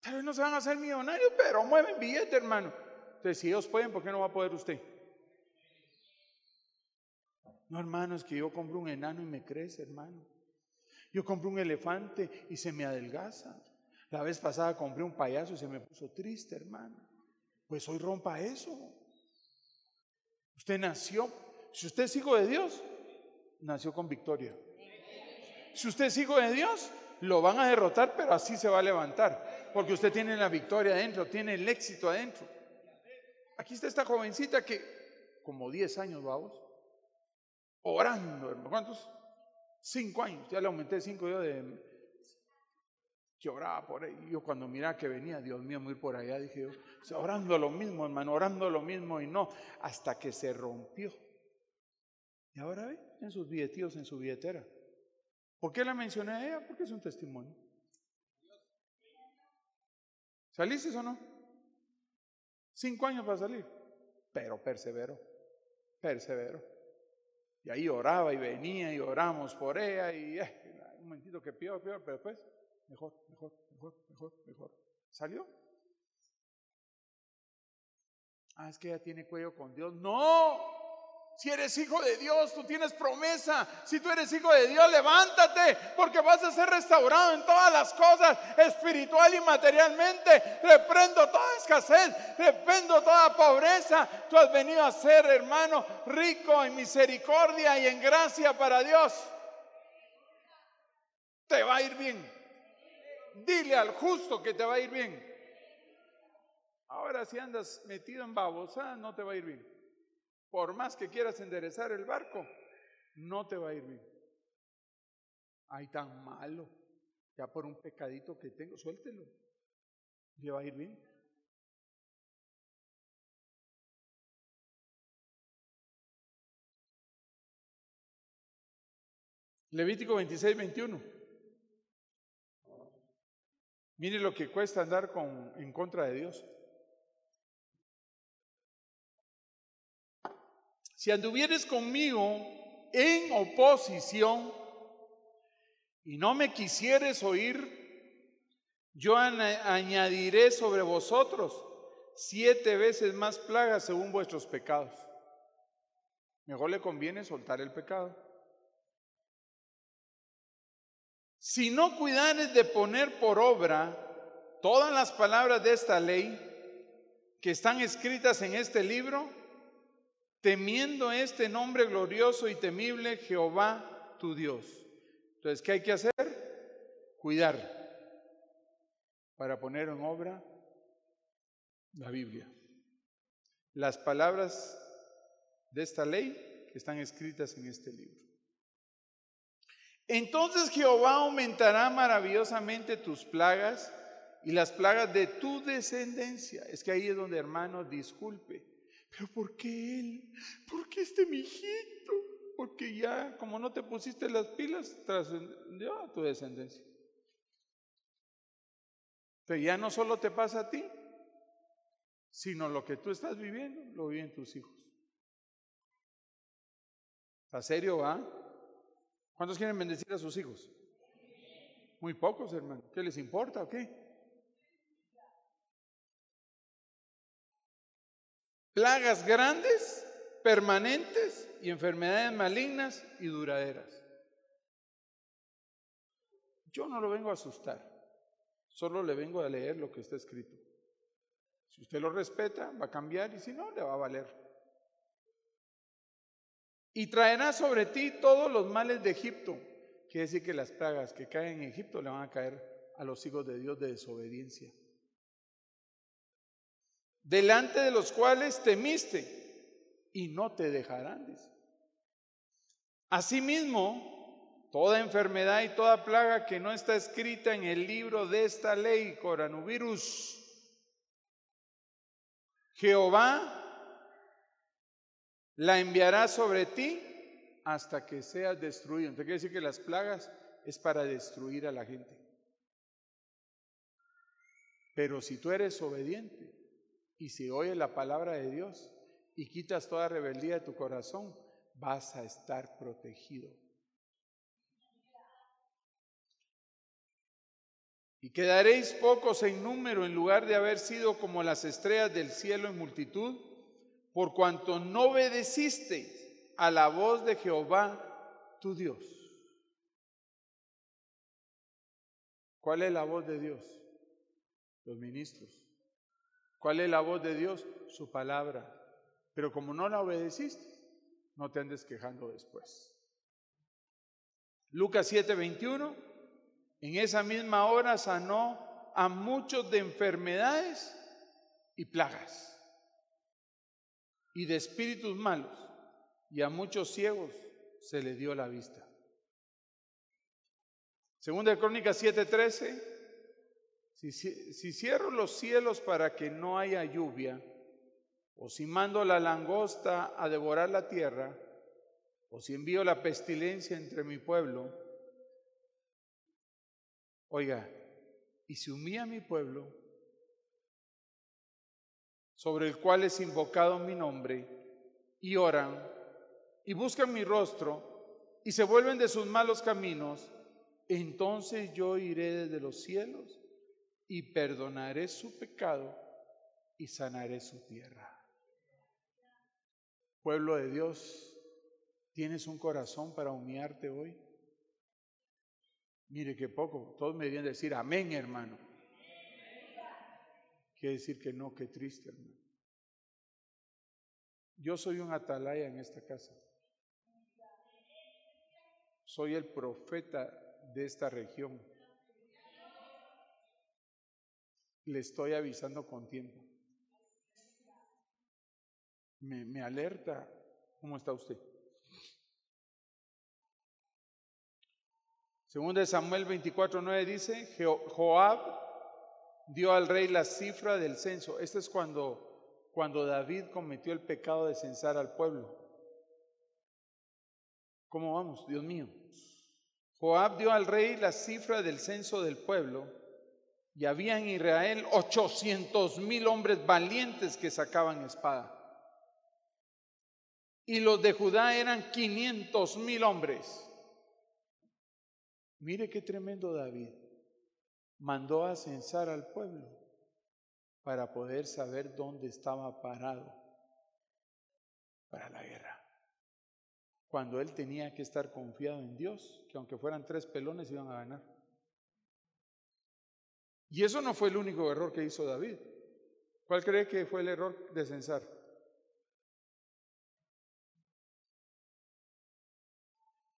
Speaker 2: Tal vez no se van a hacer millonarios, pero mueven billetes, hermano. Entonces, si ellos pueden, ¿por qué no va a poder usted? No, hermano, es que yo compro un enano y me crece, hermano. Yo compro un elefante y se me adelgaza. La vez pasada compré un payaso y se me puso triste, hermano. Pues hoy rompa eso. Usted nació, si usted es hijo de Dios, nació con victoria. Si usted es hijo de Dios, lo van a derrotar, pero así se va a levantar. Porque usted tiene la victoria adentro, tiene el éxito adentro. Aquí está esta jovencita que, como 10 años, vamos, orando, hermano. ¿Cuántos? Cinco años. Ya le aumenté cinco yo de, que oraba por ahí. Yo cuando miraba que venía, Dios mío, muy por allá, dije yo, orando lo mismo, hermano, orando lo mismo y no, hasta que se rompió. Y ahora ve, en sus billetíos, en su billetera. ¿Por qué la mencioné a ella? Porque es un testimonio. ¿Saliste o no? Cinco años para salir, pero perseveró, perseveró. Y ahí oraba y venía y oramos por ella y eh, un momentito que peor, peor, pero después mejor, mejor, mejor, mejor, mejor. ¿Salió? Ah, es que ella tiene cuello con Dios. No, si eres hijo de Dios, tú tienes promesa. Si tú eres hijo de Dios, levántate porque vas a ser restaurado en todas las cosas, espiritual y materialmente. Reprendo toda escasez, reprendo toda pobreza. Tú has venido a ser, hermano, rico en misericordia y en gracia para Dios. Te va a ir bien. Dile al justo que te va a ir bien. Ahora si andas metido en babosa, no te va a ir bien por más que quieras enderezar el barco, no te va a ir bien. Ay, tan malo. Ya por un pecadito que tengo, suéltelo. Le va a ir bien. Levítico 26, 21. Mire lo que cuesta andar con, en contra de Dios. Si anduvieres conmigo en oposición y no me quisieres oír, yo añadiré sobre vosotros siete veces más plagas según vuestros pecados. Mejor le conviene soltar el pecado. Si no cuidares de poner por obra todas las palabras de esta ley que están escritas en este libro, temiendo este nombre glorioso y temible Jehová tu Dios. Entonces, ¿qué hay que hacer? Cuidar para poner en obra la Biblia. Las palabras de esta ley que están escritas en este libro. Entonces Jehová aumentará maravillosamente tus plagas y las plagas de tu descendencia. Es que ahí es donde, hermano, disculpe. Pero ¿por qué él? ¿Por qué este mijito? Porque ya, como no te pusiste las pilas, trascendió a tu descendencia. Pero ya no solo te pasa a ti, sino lo que tú estás viviendo, lo viven tus hijos. ¿Está serio, va? ¿Cuántos quieren bendecir a sus hijos? Muy pocos, hermano. ¿Qué les importa o qué? plagas grandes, permanentes y enfermedades malignas y duraderas. Yo no lo vengo a asustar, solo le vengo a leer lo que está escrito. Si usted lo respeta, va a cambiar y si no, le va a valer. Y traerá sobre ti todos los males de Egipto. Quiere decir que las plagas que caen en Egipto le van a caer a los hijos de Dios de desobediencia delante de los cuales temiste y no te dejarán. Asimismo, toda enfermedad y toda plaga que no está escrita en el libro de esta ley, coronavirus, Jehová la enviará sobre ti hasta que seas destruido. Entonces quiere decir que las plagas es para destruir a la gente. Pero si tú eres obediente, y si oyes la palabra de Dios y quitas toda rebeldía de tu corazón, vas a estar protegido. Y quedaréis pocos en número en lugar de haber sido como las estrellas del cielo en multitud, por cuanto no obedecisteis a la voz de Jehová tu Dios. ¿Cuál es la voz de Dios? Los ministros. ¿Cuál es la voz de Dios? Su palabra. Pero como no la obedeciste, no te andes quejando después. Lucas 7:21, en esa misma hora sanó a muchos de enfermedades y plagas y de espíritus malos, y a muchos ciegos se le dio la vista. Segunda de Crónicas 7:13 si, cierro los cielos para que no haya lluvia, o si mando la langosta a devorar la tierra, o si envío la pestilencia entre mi pueblo, oiga, y si humilla mi pueblo, sobre el cual es invocado mi nombre, y oran, y buscan mi rostro, y se vuelven de sus malos caminos, entonces yo iré desde los cielos y perdonaré su pecado y sanaré su tierra. Pueblo de Dios, ¿tienes un corazón para humillarte hoy? Mire que poco, todos me deberían decir amén, hermano. Quiere decir que no, qué triste, hermano. Yo soy un atalaya en esta casa. Soy el profeta de esta región. Le estoy avisando con tiempo. Me, me alerta. ¿Cómo está usted? Según de Samuel 24:9 dice, Joab dio al rey la cifra del censo. Este es cuando, cuando David cometió el pecado de censar al pueblo. ¿Cómo vamos, Dios mío? Joab dio al rey la cifra del censo del pueblo y había en Israel 800 mil hombres valientes que sacaban espada. Y los de Judá eran 500 mil hombres. Mire qué tremendo David. Mandó a censar al pueblo para poder saber dónde estaba parado para la guerra. Cuando él tenía que estar confiado en Dios, que aunque fueran tres pelones iban a ganar. Y eso no fue el único error que hizo David. ¿Cuál cree que fue el error de censar?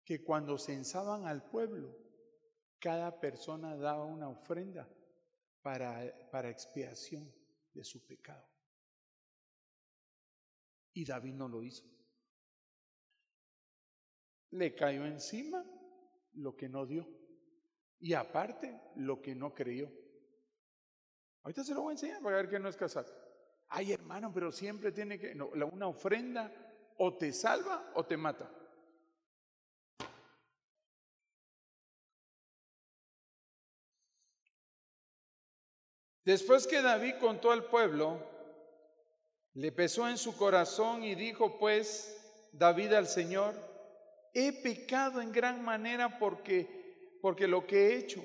Speaker 2: Que cuando censaban al pueblo, cada persona daba una ofrenda para, para expiación de su pecado. Y David no lo hizo. Le cayó encima lo que no dio. Y aparte, lo que no creyó. Ahorita se lo voy a enseñar para ver que no es casado. Ay, hermano, pero siempre tiene que. No, una ofrenda o te salva o te mata. Después que David contó al pueblo, le pesó en su corazón y dijo pues David al Señor, he pecado en gran manera porque, porque lo que he hecho.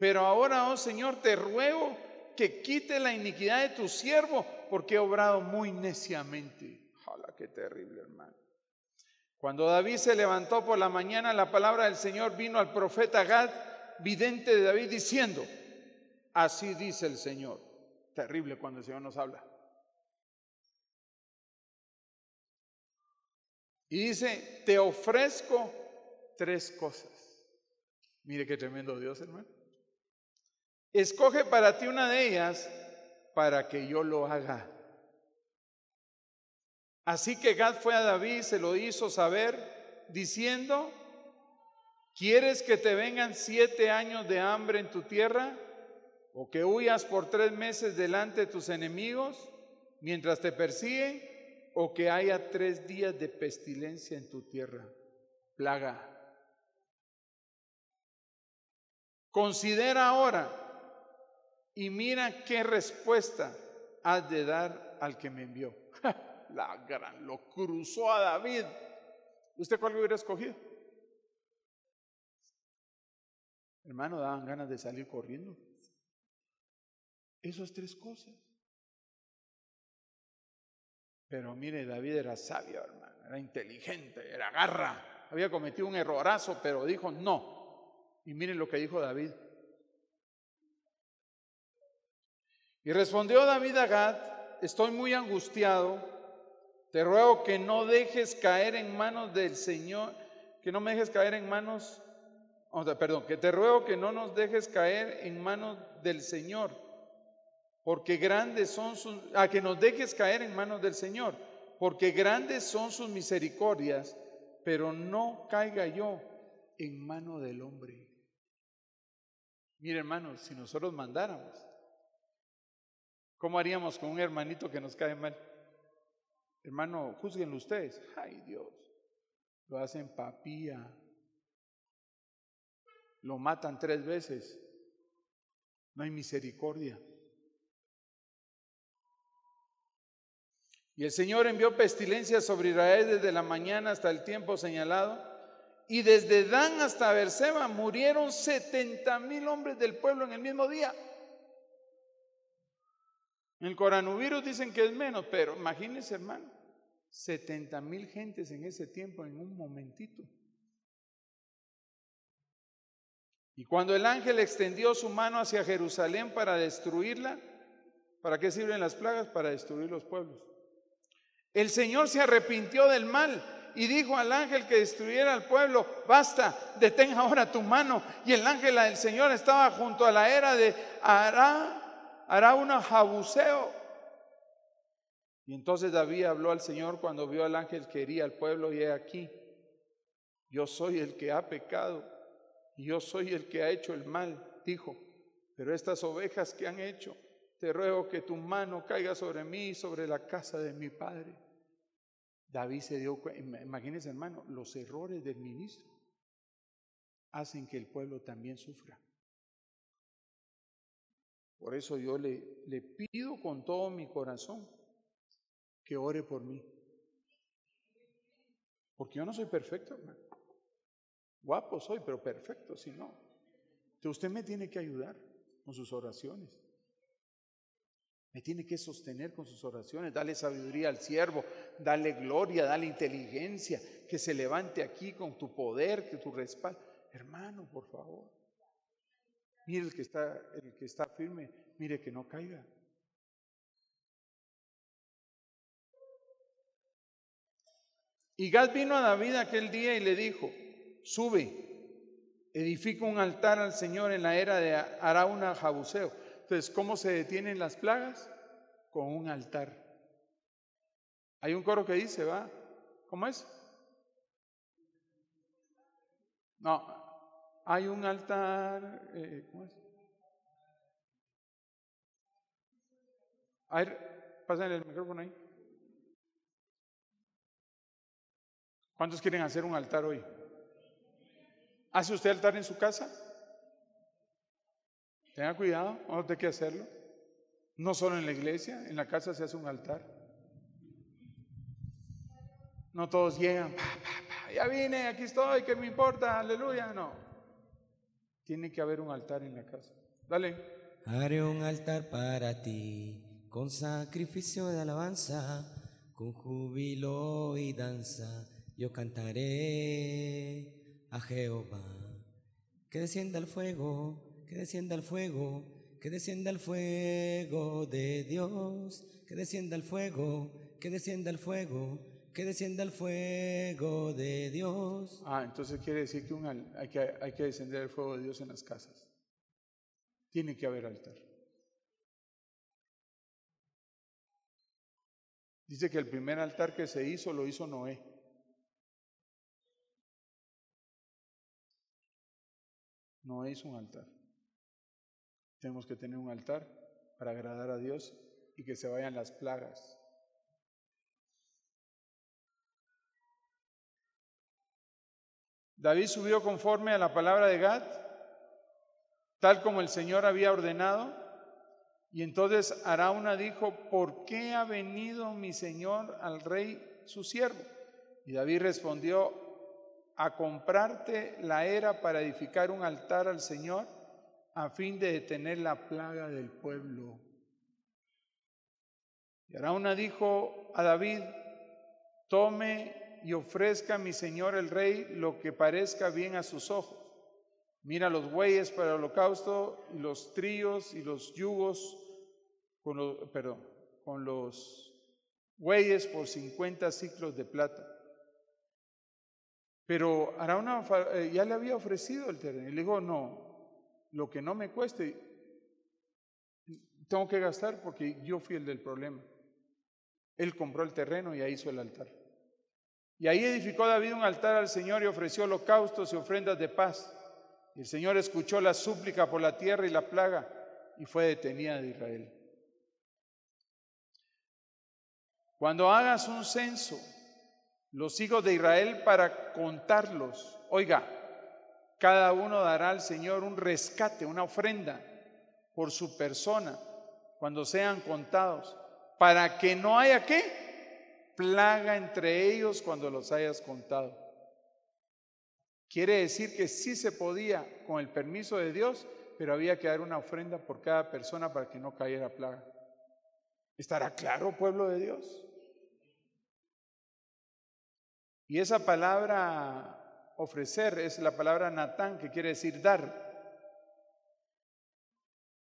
Speaker 2: Pero ahora, oh Señor, te ruego que quite la iniquidad de tu siervo, porque he obrado muy neciamente. ¡Hala, qué terrible, hermano! Cuando David se levantó por la mañana, la palabra del Señor vino al profeta Gad, vidente de David, diciendo, Así dice el Señor. Terrible cuando el Señor nos habla. Y dice, te ofrezco tres cosas. Mire qué tremendo Dios, hermano. Escoge para ti una de ellas para que yo lo haga. Así que Gad fue a David, se lo hizo saber, diciendo, ¿quieres que te vengan siete años de hambre en tu tierra? O que huyas por tres meses delante de tus enemigos mientras te persiguen, o que haya tres días de pestilencia en tu tierra, plaga. Considera ahora y mira qué respuesta has de dar al que me envió. La gran, lo cruzó a David. ¿Usted cuál hubiera escogido? Hermano, daban ganas de salir corriendo. Esas tres cosas. Pero mire, David era sabio, hermano, era inteligente, era garra. Había cometido un errorazo, pero dijo no. Y miren lo que dijo David. Y respondió David a Gad, estoy muy angustiado, te ruego que no dejes caer en manos del Señor, que no me dejes caer en manos, perdón, que te ruego que no nos dejes caer en manos del Señor porque grandes son sus, a que nos dejes caer en manos del Señor, porque grandes son sus misericordias, pero no caiga yo en mano del hombre. Mire hermanos, si nosotros mandáramos, ¿cómo haríamos con un hermanito que nos cae mal? Hermano, juzguenlo ustedes. Ay Dios, lo hacen papía, lo matan tres veces, no hay misericordia. Y el Señor envió pestilencia sobre Israel desde la mañana hasta el tiempo señalado. Y desde Dan hasta Berseba murieron 70 mil hombres del pueblo en el mismo día. En el coronavirus dicen que es menos, pero imagínense, hermano, 70 mil gentes en ese tiempo en un momentito. Y cuando el ángel extendió su mano hacia Jerusalén para destruirla, ¿para qué sirven las plagas? Para destruir los pueblos. El Señor se arrepintió del mal y dijo al ángel que destruyera al pueblo, basta, detén ahora tu mano. Y el ángel del Señor estaba junto a la era de Ará, hará un jabuseo. Y entonces David habló al Señor cuando vio al ángel que hería al pueblo y he aquí, yo soy el que ha pecado y yo soy el que ha hecho el mal, dijo, pero estas ovejas que han hecho, te ruego que tu mano caiga sobre mí y sobre la casa de mi padre. David se dio cuenta, imagínense hermano, los errores del ministro hacen que el pueblo también sufra. Por eso yo le, pido con todo mi corazón que ore por mí. Porque yo no soy perfecto, hermano. Guapo soy, pero perfecto, si no. Entonces usted me tiene que ayudar con sus oraciones. Me tiene que sostener con sus oraciones, darle sabiduría al siervo, darle gloria, darle inteligencia, que se levante aquí con tu poder, que tu respaldo. Hermano, por favor. Mire el que está, el que está firme, mire que no caiga. Y Gad vino a David aquel día y le dijo, sube, edifica un altar al Señor en la era de Arauna Jabuseo. Entonces, ¿cómo se detienen las plagas? Con un altar. Hay un coro que dice, ¿va? ¿Cómo es? No, hay un altar, eh, ¿cómo es? A ver, pásenle el micrófono ahí. ¿Cuántos quieren hacer un altar hoy? ¿Hace usted altar en su casa? Tenga cuidado, no tiene que hacerlo. No solo en la iglesia, en la casa se hace un altar. No todos llegan, ya vine, aquí estoy, ¿qué me importa? Aleluya, no. Tiene que haber un altar en la casa. Dale.
Speaker 4: Haré un altar para ti, con sacrificio de alabanza, con júbilo y danza yo cantaré a Jehová. Que descienda el fuego, que descienda el fuego, que descienda el fuego de Dios, que descienda el fuego, que descienda el fuego, que descienda el fuego de Dios.
Speaker 2: Ah, entonces quiere decir que, hay, que hay que descender el fuego de Dios en las casas. Tiene que haber altar. Dice que el primer altar que se hizo lo hizo Noé. no es un altar. Tenemos que tener un altar para agradar a Dios y que se vayan las plagas. David subió conforme a la palabra de Gad, tal como el Señor había ordenado. Y entonces Arauna dijo, ¿por qué ha venido mi Señor al rey su siervo? Y David respondió, a comprarte la era para edificar un altar al Señor a fin de detener la plaga del pueblo. Y Arauna dijo a David, tome y ofrezca a mi Señor el Rey lo que parezca bien a sus ojos. Mira los bueyes para holocausto y los tríos y los yugos, con los, perdón, con los bueyes por 50 ciclos de plata. Pero Arauna eh, ya le había ofrecido el terreno. Y le dijo, no, lo que no me cueste, tengo que gastar porque yo fui el del problema. Él compró el terreno y ahí hizo el altar. Y ahí edificó David un altar al Señor y ofreció holocaustos y ofrendas de paz. Y el Señor escuchó la súplica por la tierra y la plaga y fue detenida de Israel. Cuando hagas un censo, los hijos de Israel para contarlos. Oiga, cada uno dará al Señor un rescate, una ofrenda por su persona cuando sean contados, para que no haya qué plaga entre ellos cuando los hayas contado. Quiere decir que sí se podía con el permiso de Dios, pero había que dar una ofrenda por cada persona para que no cayera plaga. ¿Estará claro, pueblo de Dios? Y esa palabra ofrecer es la palabra natán, que quiere decir dar.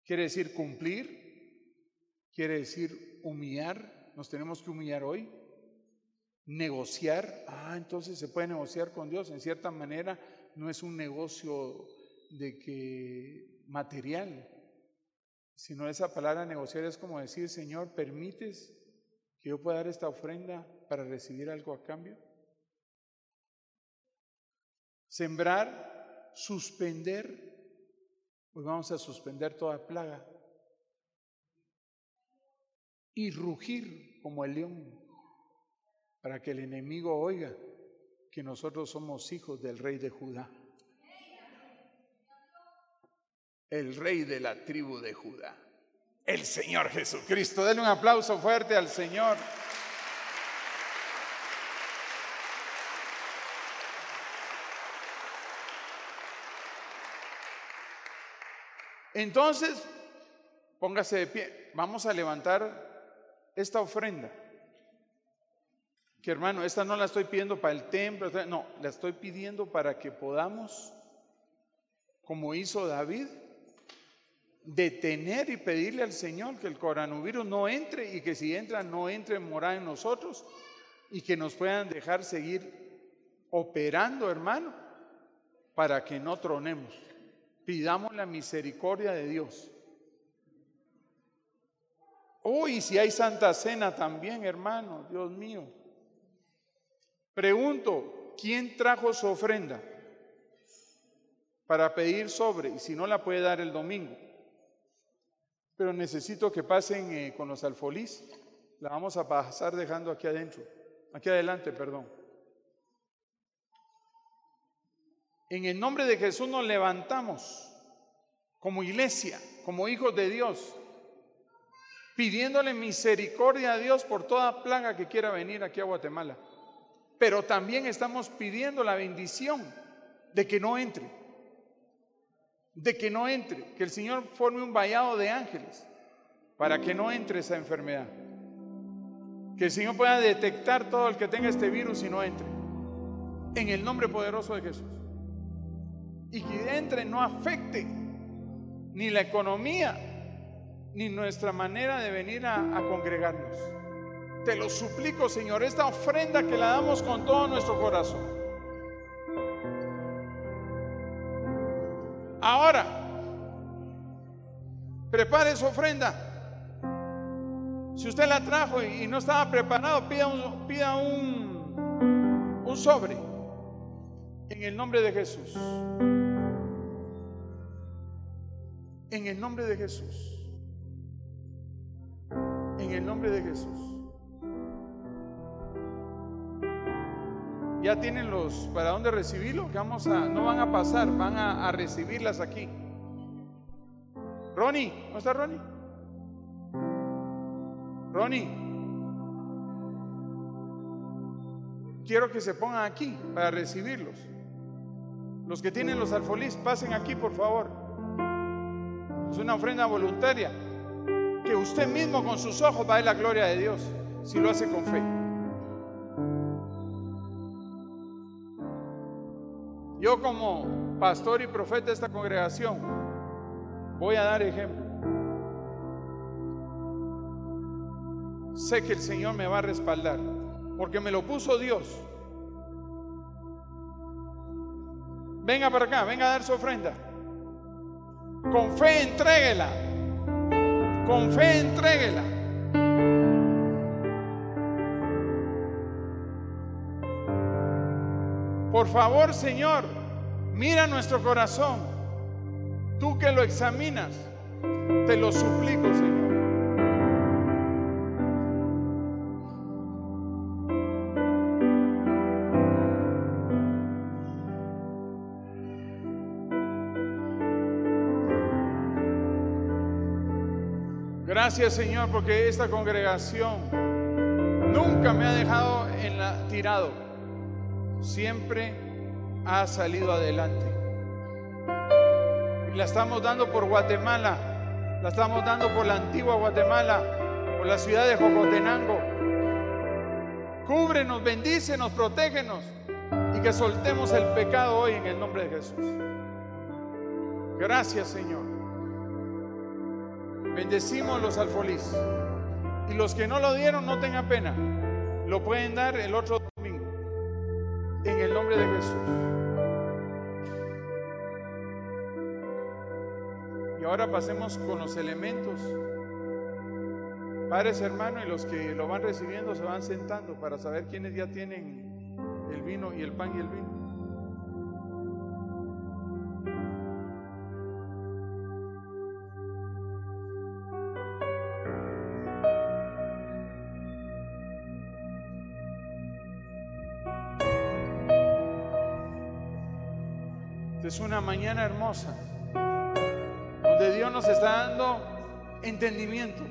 Speaker 2: Quiere decir cumplir, quiere decir humillar. Nos tenemos que humillar hoy. Negociar. Ah, entonces se puede negociar con Dios. En cierta manera no es un negocio de que material, sino esa palabra negociar es como decir, Señor, ¿permites que yo pueda dar esta ofrenda para recibir algo a cambio? Sembrar, suspender, pues vamos a suspender toda plaga. Y rugir como el león, para que el enemigo oiga que nosotros somos hijos del rey de Judá. El rey de la tribu de Judá. El Señor Jesucristo. Denle un aplauso fuerte al Señor. Entonces, póngase de pie. Vamos a levantar esta ofrenda. Que hermano, esta no la estoy pidiendo para el templo, no, la estoy pidiendo para que podamos, como hizo David, detener y pedirle al Señor que el coronavirus no entre y que si entra no entre morar en nosotros y que nos puedan dejar seguir operando, hermano, para que no tronemos. Pidamos la misericordia de Dios. Hoy si hay Santa Cena también, hermano, Dios mío. Pregunto, ¿quién trajo su ofrenda para pedir sobre? Y si no la puede dar el domingo. Pero necesito que pasen eh, con los alfolís. La vamos a pasar dejando aquí adentro. Aquí adelante, perdón. En el nombre de Jesús nos levantamos como iglesia, como hijos de Dios, pidiéndole misericordia a Dios por toda plaga que quiera venir aquí a Guatemala. Pero también estamos pidiendo la bendición de que no entre, de que no entre, que el Señor forme un vallado de ángeles para que no entre esa enfermedad. Que el Señor pueda detectar todo el que tenga este virus y no entre. En el nombre poderoso de Jesús y que entre no afecte ni la economía ni nuestra manera de venir a, congregarnos. Te lo suplico, Señor, esta ofrenda que la damos con todo nuestro corazón. Ahora, prepare su ofrenda. Si usted la trajo y no estaba preparado, pida un, pida un, un sobre en el nombre de Jesús. En el nombre de Jesús. En el nombre de Jesús. Ya tienen los para dónde recibirlo, vamos a, no van a pasar, van a, a recibirlas aquí. Ronnie, ¿dónde está Ronnie? Ronnie, quiero que se pongan aquí para recibirlos. Los que tienen los alfolís, pasen aquí, por favor. Es una ofrenda voluntaria que usted mismo con sus ojos va a ver la gloria de Dios si lo hace con fe. Yo como pastor y profeta de esta congregación voy a dar ejemplo. Sé que el Señor me va a respaldar porque me lo puso Dios. Venga para acá, venga a dar su ofrenda. Con fe entréguela. Con fe entréguela. Por favor, Señor, mira nuestro corazón. Tú que lo examinas, te lo suplico, Señor. Gracias Señor porque esta congregación nunca me ha dejado en la, tirado. Siempre ha salido adelante. La estamos dando por Guatemala. La estamos dando por la antigua Guatemala, por la ciudad de Jocotenango. Cúbrenos, bendícenos, protégenos y que soltemos el pecado hoy en el nombre de Jesús. Gracias, Señor. Bendecimos los alfolís. Y los que no lo dieron, no tengan pena. Lo pueden dar el otro domingo. En el nombre de Jesús. Y ahora pasemos con los elementos. Padres, hermanos, y los que lo van recibiendo se van sentando para saber quiénes ya tienen el vino y el pan y el vino. Es una mañana hermosa, donde Dios nos está dando entendimiento.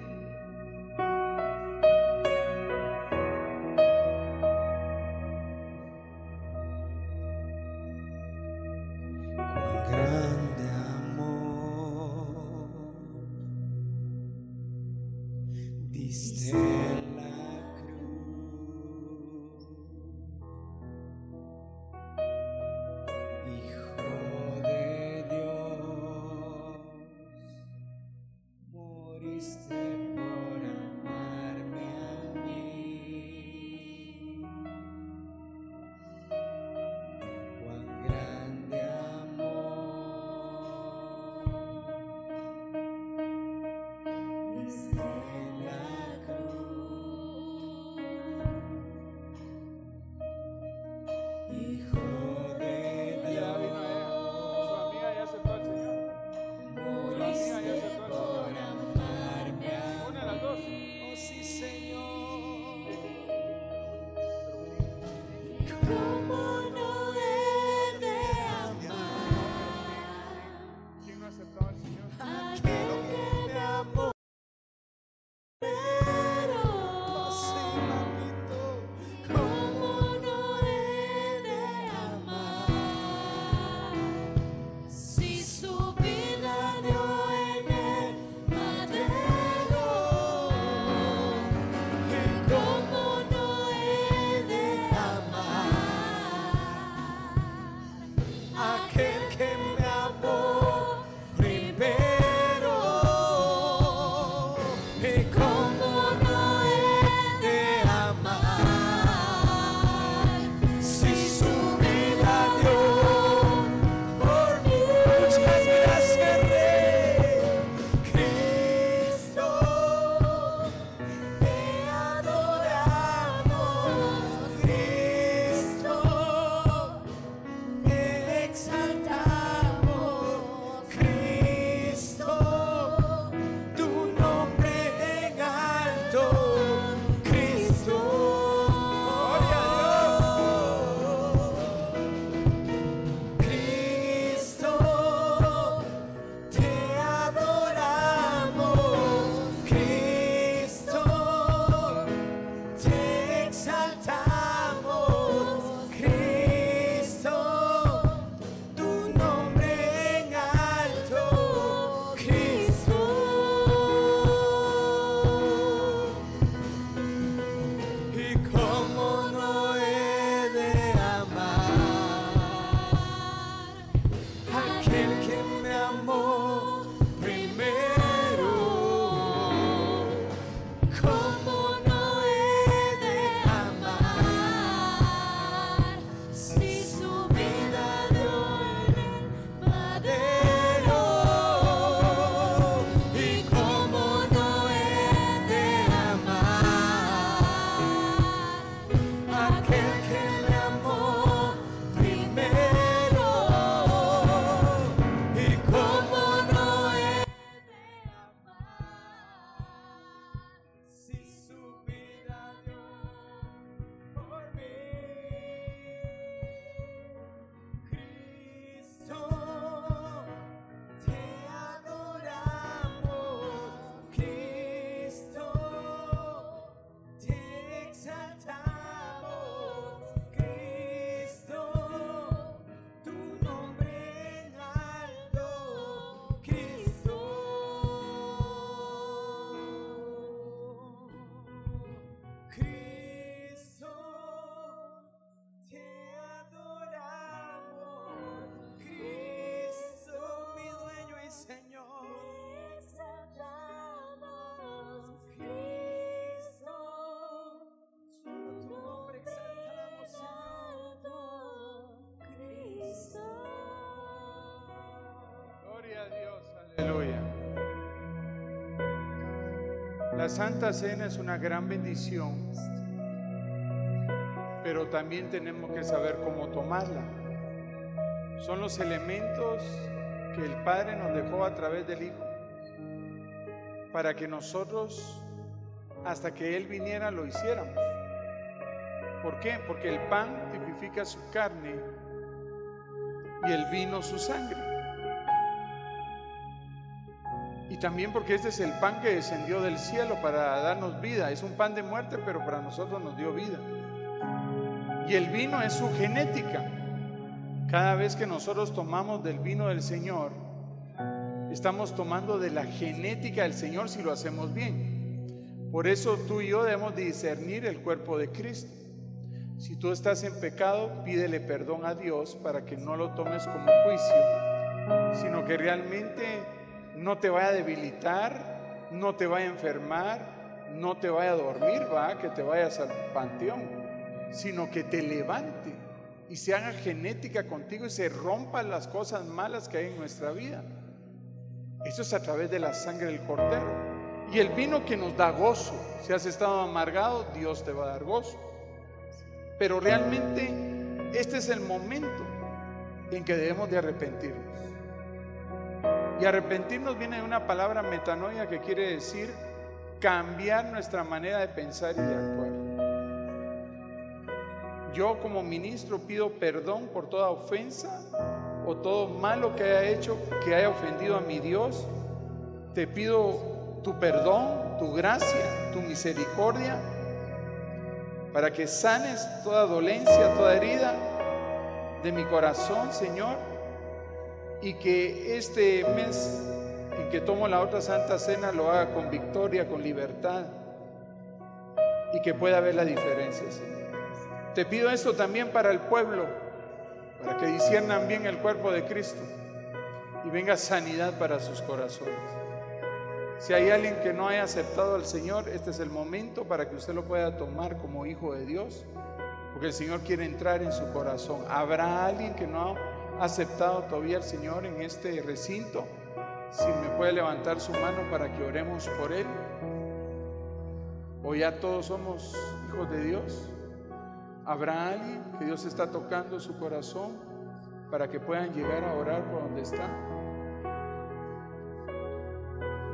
Speaker 4: La
Speaker 2: Santa Cena es una gran bendición, pero también tenemos que saber cómo tomarla. Son los elementos que el Padre nos dejó a través del Hijo para que nosotros, hasta que Él viniera, lo hiciéramos. ¿Por qué? Porque el pan tipifica su carne y el vino su sangre. También porque este es el pan que descendió del cielo para darnos vida. Es un pan de muerte, pero para nosotros nos dio vida. Y el vino es su genética. Cada vez que nosotros tomamos del vino del Señor, estamos tomando de la genética del Señor si lo hacemos bien. Por eso tú y yo debemos discernir el cuerpo de Cristo. Si tú estás en pecado, pídele perdón a Dios para que no lo tomes como juicio, sino que realmente no te vaya a debilitar, no te vaya a enfermar, no te vaya a dormir, va, que te vayas al panteón, sino que te levante y se haga genética contigo y se rompan las cosas malas que hay en nuestra vida. Eso es a través de la sangre del cordero. Y el vino que nos da gozo, si has estado amargado, Dios te va a dar gozo. Pero realmente este es el momento en que debemos de arrepentirnos. Y arrepentirnos viene de una palabra metanoia que quiere decir cambiar nuestra manera de pensar y de actuar. Yo como ministro pido perdón por toda ofensa o todo malo que haya hecho, que haya ofendido a mi Dios. Te pido tu perdón, tu gracia, tu misericordia para que sanes toda dolencia, toda herida de mi corazón, Señor, y que este mes en que tomo la otra Santa Cena lo haga con victoria, con libertad, y que pueda ver la diferencia. Te pido esto también para el pueblo, para que disiernan bien el cuerpo de Cristo y venga sanidad para sus corazones. Si hay alguien que no haya aceptado al Señor, este es el momento para que usted lo pueda tomar como hijo de Dios, porque el Señor quiere entrar en su corazón. ¿Habrá alguien que no ha aceptado todavía al Señor en este recinto? Si me puede levantar su mano para que oremos por él. ¿O ya todos somos hijos de Dios? ¿Habrá alguien que Dios está tocando su corazón para que puedan llegar a orar por donde están?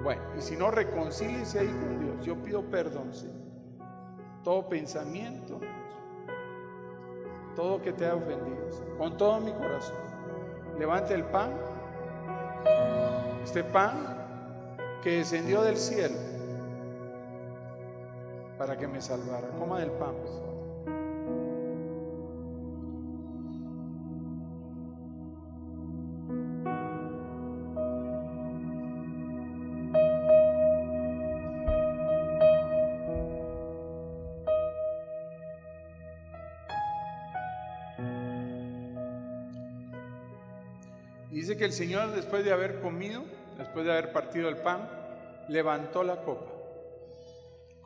Speaker 2: Bueno, y si no, reconcíliese ahí con Dios. Yo pido perdón, Señor. Todo pensamiento, todo que te ha ofendido, con todo mi corazón. Levante el pan, este pan que descendió del cielo para que me salvara. Coma del pan. Que el Señor, después de haber comido, después de haber partido el pan, levantó la copa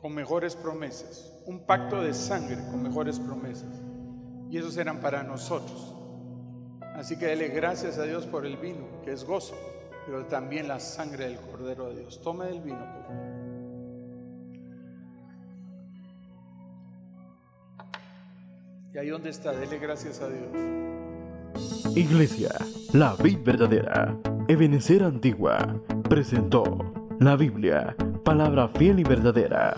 Speaker 2: con mejores promesas, un pacto de sangre con mejores promesas. Y esos eran para nosotros. Así que dele gracias a Dios por el vino, que es gozo, pero también la sangre del Cordero de Dios. Tome el vino, por favor. Y ahí donde está, dele gracias a Dios.
Speaker 1: Iglesia, la vid verdadera, Ebenecer Antigua, presentó la Biblia, palabra fiel y verdadera